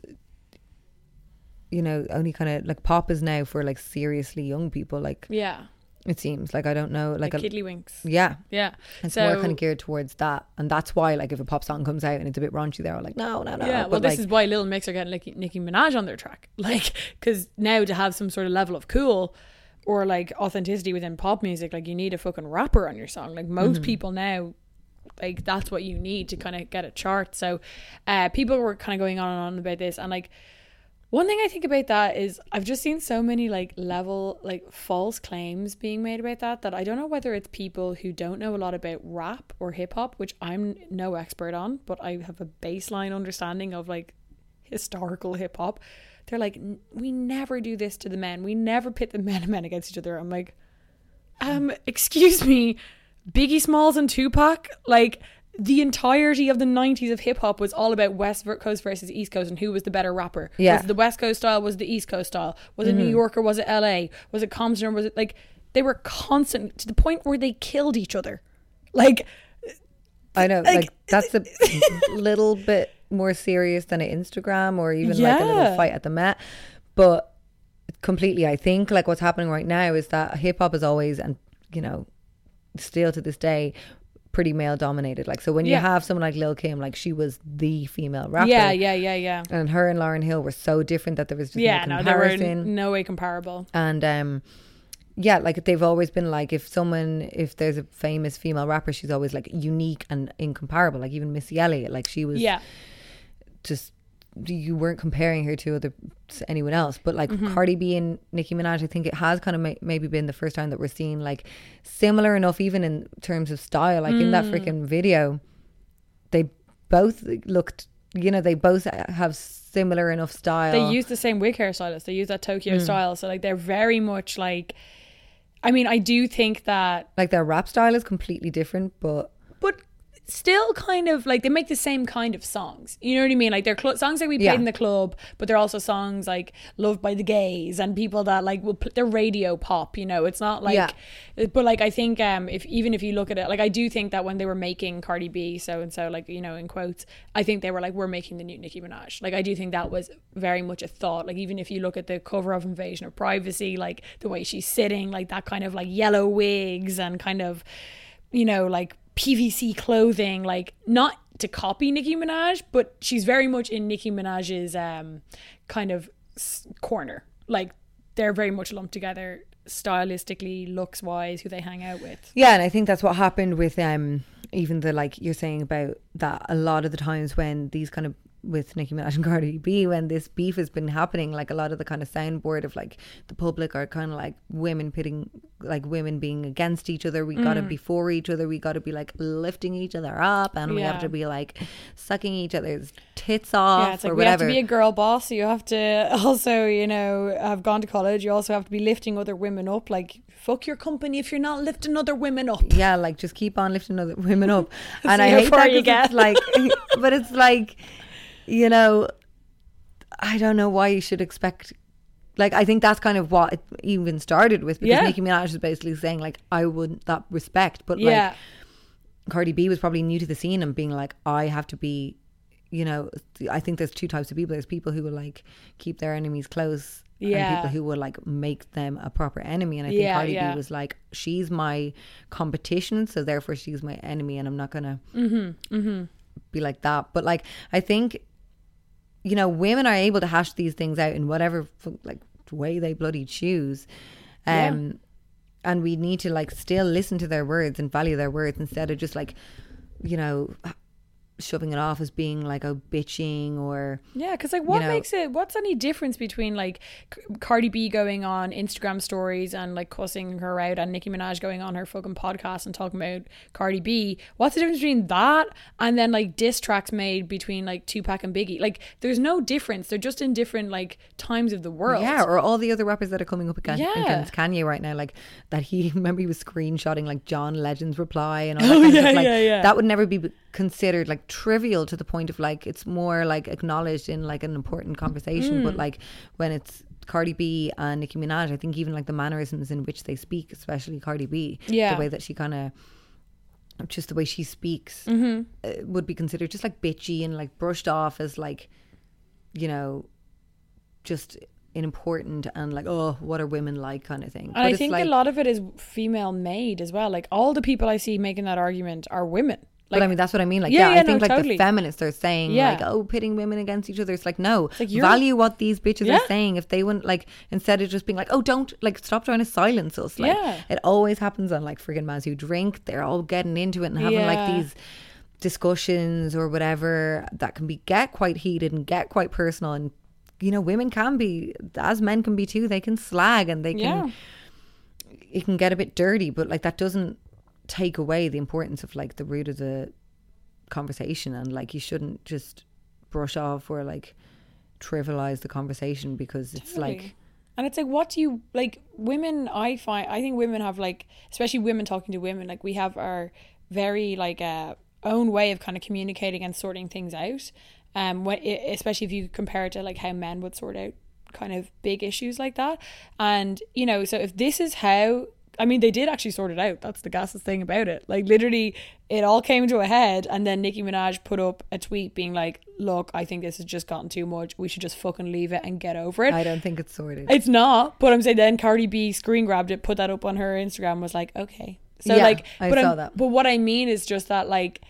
you know only kind of like pop is now for like seriously young people like yeah, it seems like I don't know like, like, a, Kiddlywinks. yeah Yeah, It's so more kind of geared towards that, and that's why, like, if a pop song comes out and it's a bit raunchy, they're all like, "No, no, no." yeah. Well, But, this like, is why Little Mix are getting Nicki, Nicki Minaj on their track, like because now to have some sort of level of cool. Or like authenticity within pop music, like you need a fucking rapper on your song. Like most Mm-hmm. people now like that's what you need to kind of get a chart. So uh people were kind of going on and on about this and like one thing I think about that is I've just seen so many like level like false claims being made about that that I don't know whether it's people who don't know a lot about rap or hip hop, which I'm no expert on, but I have a baseline understanding of like historical hip hop. They're like, we never do this to the men. We never pit the men and men against each other. I'm like, um, excuse me, Biggie Smalls and Tupac, like the entirety of the 90s of hip hop was all about West Coast versus East Coast and who was the better rapper. Yeah. Was the West Coast style? Was the East Coast style? Was it New mm-hmm. York or was it LA? Was it Compton or was it like they were constant to the point where they killed each other? Like, I know, like, like, that's a little bit more serious than an Instagram or even like a little fight at the Met, but completely, I think like what's happening right now is that hip hop is always and you know still to this day pretty male dominated. Like, so when you have someone like Lil Kim, like she was the female rapper, yeah, yeah, yeah, yeah. and her and Lauryn Hill were so different that there was just Yeah, no no, they were comparison. no way comparable. and um yeah like they've always been like if someone if there's a famous female rapper she's always like unique and incomparable like even missy elliott like she was Yeah. just you weren't comparing her to other to anyone else but like Mm-hmm. cardi b and nicki minaj i think it has kind of ma- maybe been the first time that we're seeing like similar enough even in terms of style like in Mm. that freaking video they both looked you know they both have similar enough style They use the same wig hairstylist. They use that Mm. Tokyo style. So like they're very much like I mean, I do think that like their rap style is completely different but still kind of like they make the same kind of songs. You know what I mean? Like they're cl- songs that we played Yeah. in the club, but they're also songs like loved by the gays and people that like will put they're radio pop. You know, it's not like. Yeah. But like I think um if even if you look at it, like I do think that when they were making Cardi B, so and so, like you know in quotes, I think they were like we're making the new Nicki Minaj. Like I do think that was very much a thought. Like even if you look at the cover of Invasion of Privacy, like the way she's sitting, like that kind of like yellow wigs and kind of you know, like PVC clothing, like not to copy Nicki Minaj, but she's very much in Nicki Minaj's um kind of corner. Like they're very much lumped together stylistically, looks wise, who they hang out with. Yeah, and I think that's what happened with um even the like you're saying about that a lot of the times when these kind of with Nicki Minaj and Cardi B when this beef has been happening, like a lot of the kind of soundboard of like the public are kind of like women pitting, like women being against each other. We got to mm. be for each other. We got to be like lifting each other up, and we have to be like sucking each other's tits off yeah, it's like or we have whatever. to be a girl boss. So you have to also, you know, have gone to college. You also have to be lifting other women up. Like fuck your company if you're not lifting other women up. yeah, like just keep on lifting other women up. and I hate that you it's get. like, but it's like, you know, I don't know why you should expect. Like I think that's kind of what it even started with because Yeah. Nicki Minaj is basically saying like I wouldn't that respect, but Yeah. like Cardi B was probably new to the scene and being like I have to be, you know, I think there's two types of people. There's people who will like keep their enemies close. And people who will like make them a proper enemy. And I think Yeah, Cardi yeah. B was like, she's my competition, so therefore she's my enemy, and I'm not gonna Mm-hmm, be like that. But like, I think, you know, women are able to hash these things out in whatever like way they bloody choose, um, and we need to like still listen to their words and value their words instead of just like, you know, shoving it off as being like a bitching or Yeah, because like, what know- makes it? What's any difference between like Cardi B going on Instagram stories and like cussing her out, and Nicki Minaj going on her fucking podcast and talking about Cardi B? What's the difference between that and then like diss tracks made between like Tupac and Biggie? Like, there's no difference. They're just in different like times of the world. Yeah, or all the other rappers that are coming up against, Yeah. against Kanye right now, like that he remember he was screenshotting like John Legend's reply and all oh, that Oh, kind of yeah, stuff. Like yeah, yeah. that would never be considered like trivial to the point of like it's more like acknowledged in like an important conversation. Mm. But like when it's Cardi B and Nicki Minaj, I think even like the mannerisms in which they speak, especially Cardi B, Yeah. the way that she kind of just the way she speaks Mm-hmm. uh, would be considered just like bitchy and like brushed off as like you know just important and like oh what are women like kind of thing And I think a lot of it is female made as well. Like all the people I see making that argument are women. Like but I mean that's what I mean. Like Yeah, yeah, yeah, I think no, like totally. the feminists are saying Yeah. like oh pitting women against each other. It's like no. Like value what these bitches are saying. If they wouldn't like instead of just being like oh don't like stop trying to silence us. Like Yeah. it always happens on like friggin' Maz who drink they're all getting into it and having like these discussions or whatever that can be get quite heated and get quite personal. And you know women can be as men can be too. They can slag and they can it can get a bit dirty but like that doesn't take away the importance of like the root of the conversation and like you shouldn't just brush off or like trivialize the conversation because it's like and it's like what do you like women i find i think women have like especially women talking to women like we have our very like uh own way of kind of communicating and sorting things out. Um when, e- especially if you compare it to like how men would sort out kind of big issues like that. And you know so if this is how I mean, they did actually sort it out. That's the gassest thing about it. Like, literally, it all came to a head, and then Nicki Minaj put up a tweet being like, "Look, I think this has just gotten too much. We should just fucking leave it and get over it." I don't think it's sorted It's not, but I'm saying then Cardi B screen grabbed it, put that up on her Instagram, was like, okay. So Yeah, like, I but saw I'm- that. But what I mean is just that like,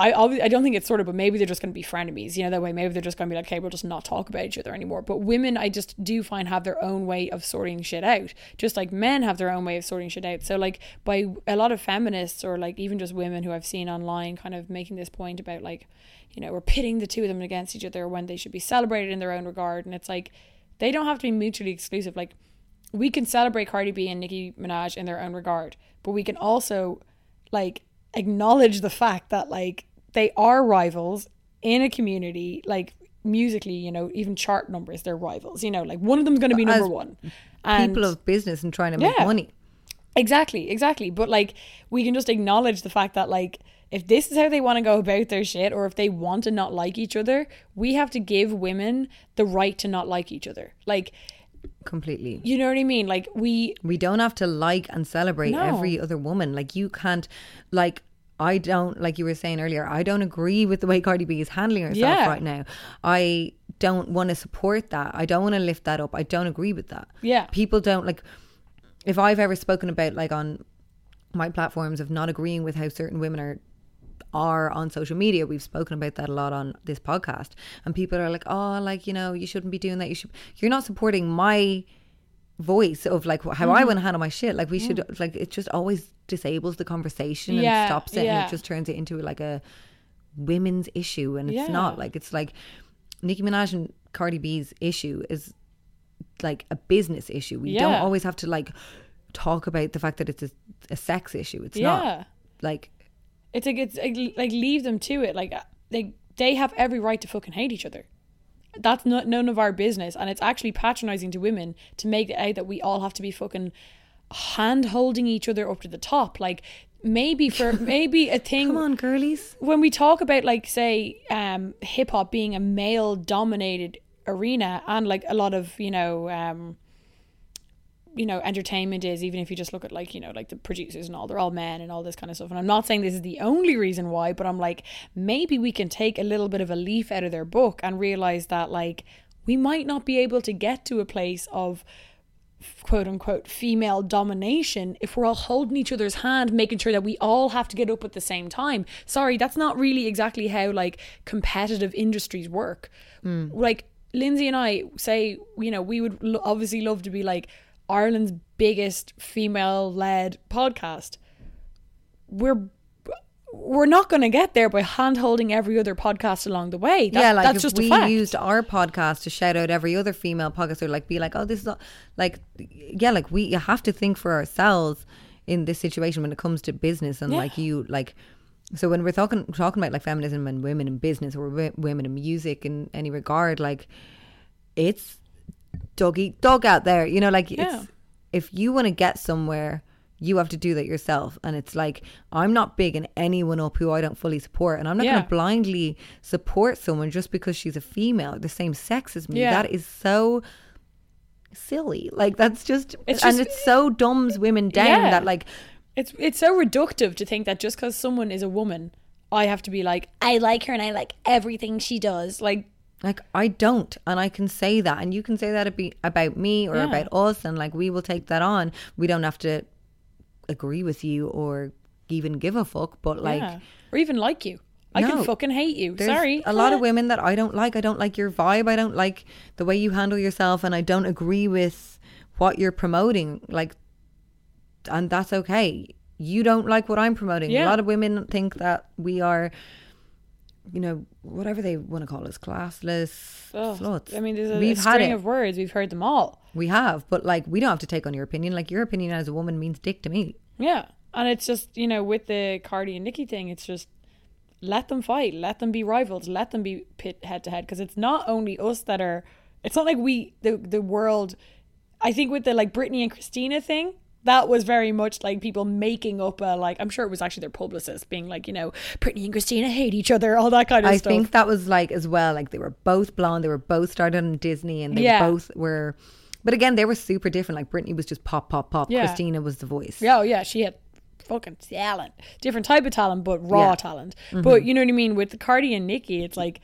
I I don't think it's sort of, but maybe they're just going to be frenemies, you know, that way. Maybe they're just going to be like, okay, we'll just not talk about each other anymore. But women, I just do find have their own way of sorting shit out, just like men have their own way of sorting shit out. So like, by a lot of feminists or like even just women who I've seen online, kind of making this point about like, you know, we're pitting the two of them against each other when they should be celebrated in their own regard, and it's like they don't have to be mutually exclusive. Like we can celebrate Cardi B and Nicki Minaj in their own regard, but we can also like acknowledge the fact that like they are rivals in a community like musically you know even chart numbers they're rivals you know like one of them's going to be As number one and people of business and trying to make Yeah. money Exactly, exactly. But like we can just acknowledge the fact that like if this is how they want to go about their shit or if they want to not like each other, we have to give women the right to not like each other. Like completely you know what I mean? Like we we don't have to like and celebrate No. every other woman like you can't like I don't like you were saying earlier I don't agree with the way Cardi B is handling herself Yeah. right now I don't want to support that I don't want to lift that up I don't agree with that Yeah. people don't like if I've ever spoken about like on my platforms of not agreeing with how certain women are are on social media. We've spoken about that a lot on this podcast, and people are like, "Oh, like you know, you shouldn't be doing that. You should. You're not supporting my voice of like how Mm-hmm. I want to handle my shit. Like we should. Like it just always disables the conversation and stops it, and it just turns it into like a women's issue, and it's Yeah. not. Like it's like Nicki Minaj and Cardi B's issue is like a business issue. We don't always have to like talk about the fact that it's a, a sex issue. It's not like It's like it's like, like leave them to it. Like they they have every right to fucking hate each other. That's not none of our business, and it's actually patronizing to women to make it out that we all have to be fucking hand holding each other up to the top. Like maybe for maybe a thing. come on, girlies. when we talk about like say um hip hop being a male dominated arena and like a lot of you know um you know entertainment is even if you just look at like you know like the producers and all they're all men and all this kind of stuff. And I'm not saying this is the only reason why but I'm like maybe we can take a little bit of a leaf out of their book and realize that like we might not be able to get to a place of quote unquote female domination if we're all holding each other's hand making sure that we all have to get up at the same time. Sorry that's not really exactly how like competitive industries work. Hmm. Like lindsay and i say you know we would lo- obviously love to be like ireland's biggest female led podcast we're we're not going to get there by hand holding every other podcast along the way That- yeah, like that's if just we used our podcast to shout out every other female podcast, or like be like, oh, this is like, yeah, like we you have to think for ourselves in this situation when it comes to business and Yeah. like you like. So when we're talking talking about like feminism and women in business or women in music in any regard, like it's dog eat dog out there. You know, like Yeah. it's if you want to get somewhere, you have to do that yourself. And it's like I'm not bigging anyone up who I don't fully support, and I'm not Yeah. going to blindly support someone just because she's a female, the same sex as me. Yeah. That is so silly. Like that's just, It's and just- it's so dumbs women down Yeah. that like It's it's so reductive to think that just because someone is a woman, I have to be like, I like her and I like everything she does. Like, Like I don't, and I can say that, and you can say that ab- about me or Yeah. about us, and like we will take that on. We don't have to agree with you or even give a fuck, but like yeah. or even like you. I No. can fucking hate you. Sorry, a lot of women that I don't like. I don't like your vibe. I don't like the way you handle yourself, and I don't agree with what you're promoting. Like, and that's okay. You don't like what I'm promoting. Yeah. A lot of women think that we are. You know, whatever they want to call us, classless, Ugh. sluts. I mean, there's a, a We've had string it. of words. We've heard them all. We have, but like we don't have to take on your opinion. Like your opinion as a woman means dick to me. Yeah, and it's just you know with the Cardi and Nicki thing, it's just let them fight, let them be rivals, let them be pit head to head because it's not only us that are. It's not like we the the world. I think with the like Britney and Christina thing. That was very much like people making up a like I'm sure it was actually their publicist being like you know Britney and Christina hate each other all that kind of I stuff. I think that was like as well. Like they were both blonde. They were both started on Disney, and they Yeah. both were. But again, they were super different. Like Britney was just pop, pop, pop. Yeah. Christina was the voice. Yeah, oh yeah, she had fucking talent. Different type of talent, but raw Yeah. Mm-hmm. talent. But you know what I mean? With the Cardi and Nicki, it's like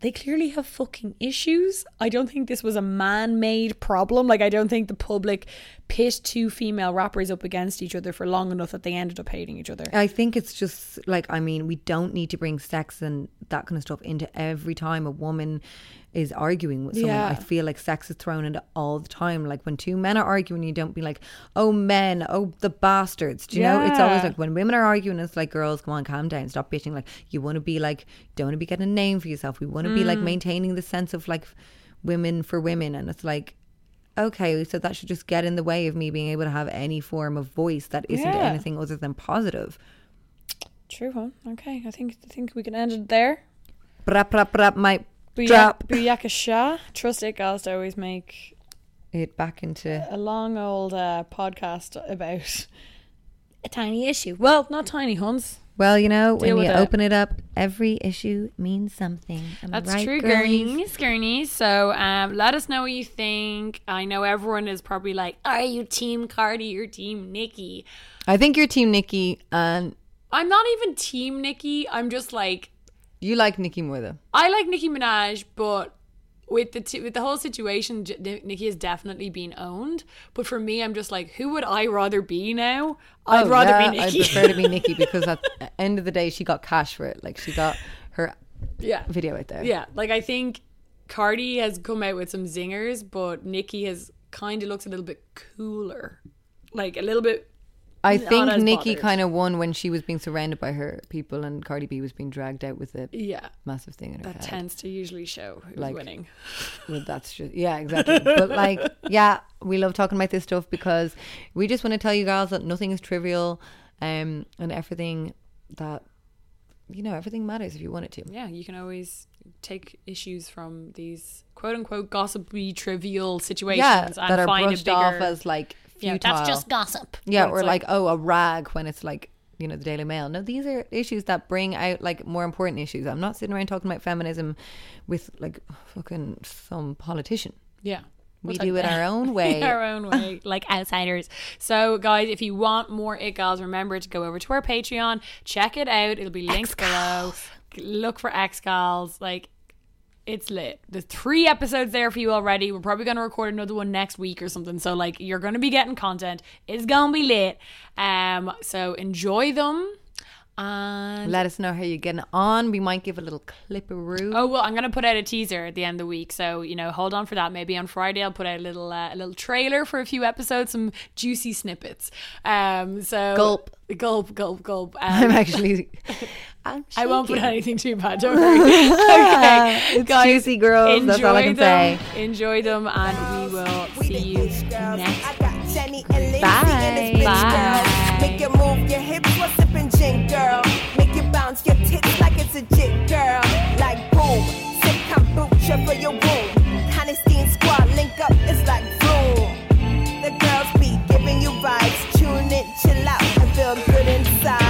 they clearly have fucking issues. I don't think this was a man made problem. Like I don't think the public pit two female rappers up against each other for long enough that they ended up hating each other. I think it's just like I mean, we don't need to bring sex and that kind of stuff into every time a woman is arguing with someone. Yeah. I feel like sex is thrown into all the time. Like when two men are arguing, you don't be like, "Oh men, oh the bastards." Do you know? It's always like when women are arguing, it's like, "Girls, come on, calm down, stop bitching." Like you want to be like, don't want to be getting a name for yourself. We want to be Mm. like maintaining the sense of like women for women, and it's like. Okay, so that should just get in the way of me being able to have any form of voice that isn't Yeah. anything other than positive. True, huh? Okay, I think I think we can end it there. Brap, brap, brap, might Booyah- drop Booyaka Trust it, girls to always make it back into. a long old uh, podcast about a tiny issue. Well, not tiny, Huns. Well, you know, Deal when you it. open it up, every issue means something. Am That's right, true, girlies? Gurnies. Gurnies. So um, let us know what you think. I know everyone is probably like, are you Team Cardi or Team Nicki? I think you're Team Nicki, and I'm not even Team Nicki. I'm just like, you like Nicki more though. I like Nicki Minaj, but with the t- with the whole situation, J- Nicki has definitely been owned. But for me, I'm just like, who would I rather be now? I'd Oh, rather yeah, be Nicki. I'd prefer to be Nicki because at the end of the day, she got cash for it. Like she got her yeah, video out there. yeah. Like I think Cardi has come out with some zingers, but Nicki has kind of looks a little bit cooler, like a little bit. I Not think Nicki bothered. kind of won when she was being surrounded by her people, and Cardi B was being dragged out with a Yeah, massive thing in her that head. tends to usually show who's Like- winning. Well, that's just yeah, exactly. but like, yeah, we love talking about this stuff because we just want to tell you guys that nothing is trivial, um, and everything that you know, everything matters if you want it to. Yeah, you can always take issues from these quote unquote gossipy, trivial situations Yeah, and that are find a brushed bigger. off as like Yeah, that's just gossip. Yeah, or it's like, oh, a rag when it's like, you know, the Daily Mail. No, these are issues that bring out like more important issues. I'm not sitting around talking about feminism with like fucking some politician. yeah. We We'll do talk it our own way. our own way, like outsiders. So, guys, if you want more It Gals, remember to go over to our Patreon, check it out. It'll be linked below. Look for X Girls. Like, it's lit. There's three episodes there for you already. We're probably going to record another one next week or something. So, like, you're going to be getting content. It's going to be lit. Um, so enjoy them. And Let us know how you're getting on. We might give a little clipperoo. Oh well, I'm gonna put out a teaser at the end of the week, so you know, hold on for that. Maybe on Friday I'll put out a little uh, a little trailer for a few episodes, some juicy snippets. Um, so Gulp. gulp, gulp, gulp. I'm Um, actually. I'm I won't put anything too bad. Don't worry. okay, It's juicy, girls. That's all I enjoy can say. them, Enjoy them, and we will see you ish girls. next. Jenny and Lindsay Bye. and this bitch Bye. girl. Make you move your hips while sipping gin, girl. Make you bounce your tits like it's a jig, girl. Like boom, sip kombucha for your womb. Honesty and squad link up, it's like boom. The girls be giving you vibes. Tune in, chill out, and feel good inside.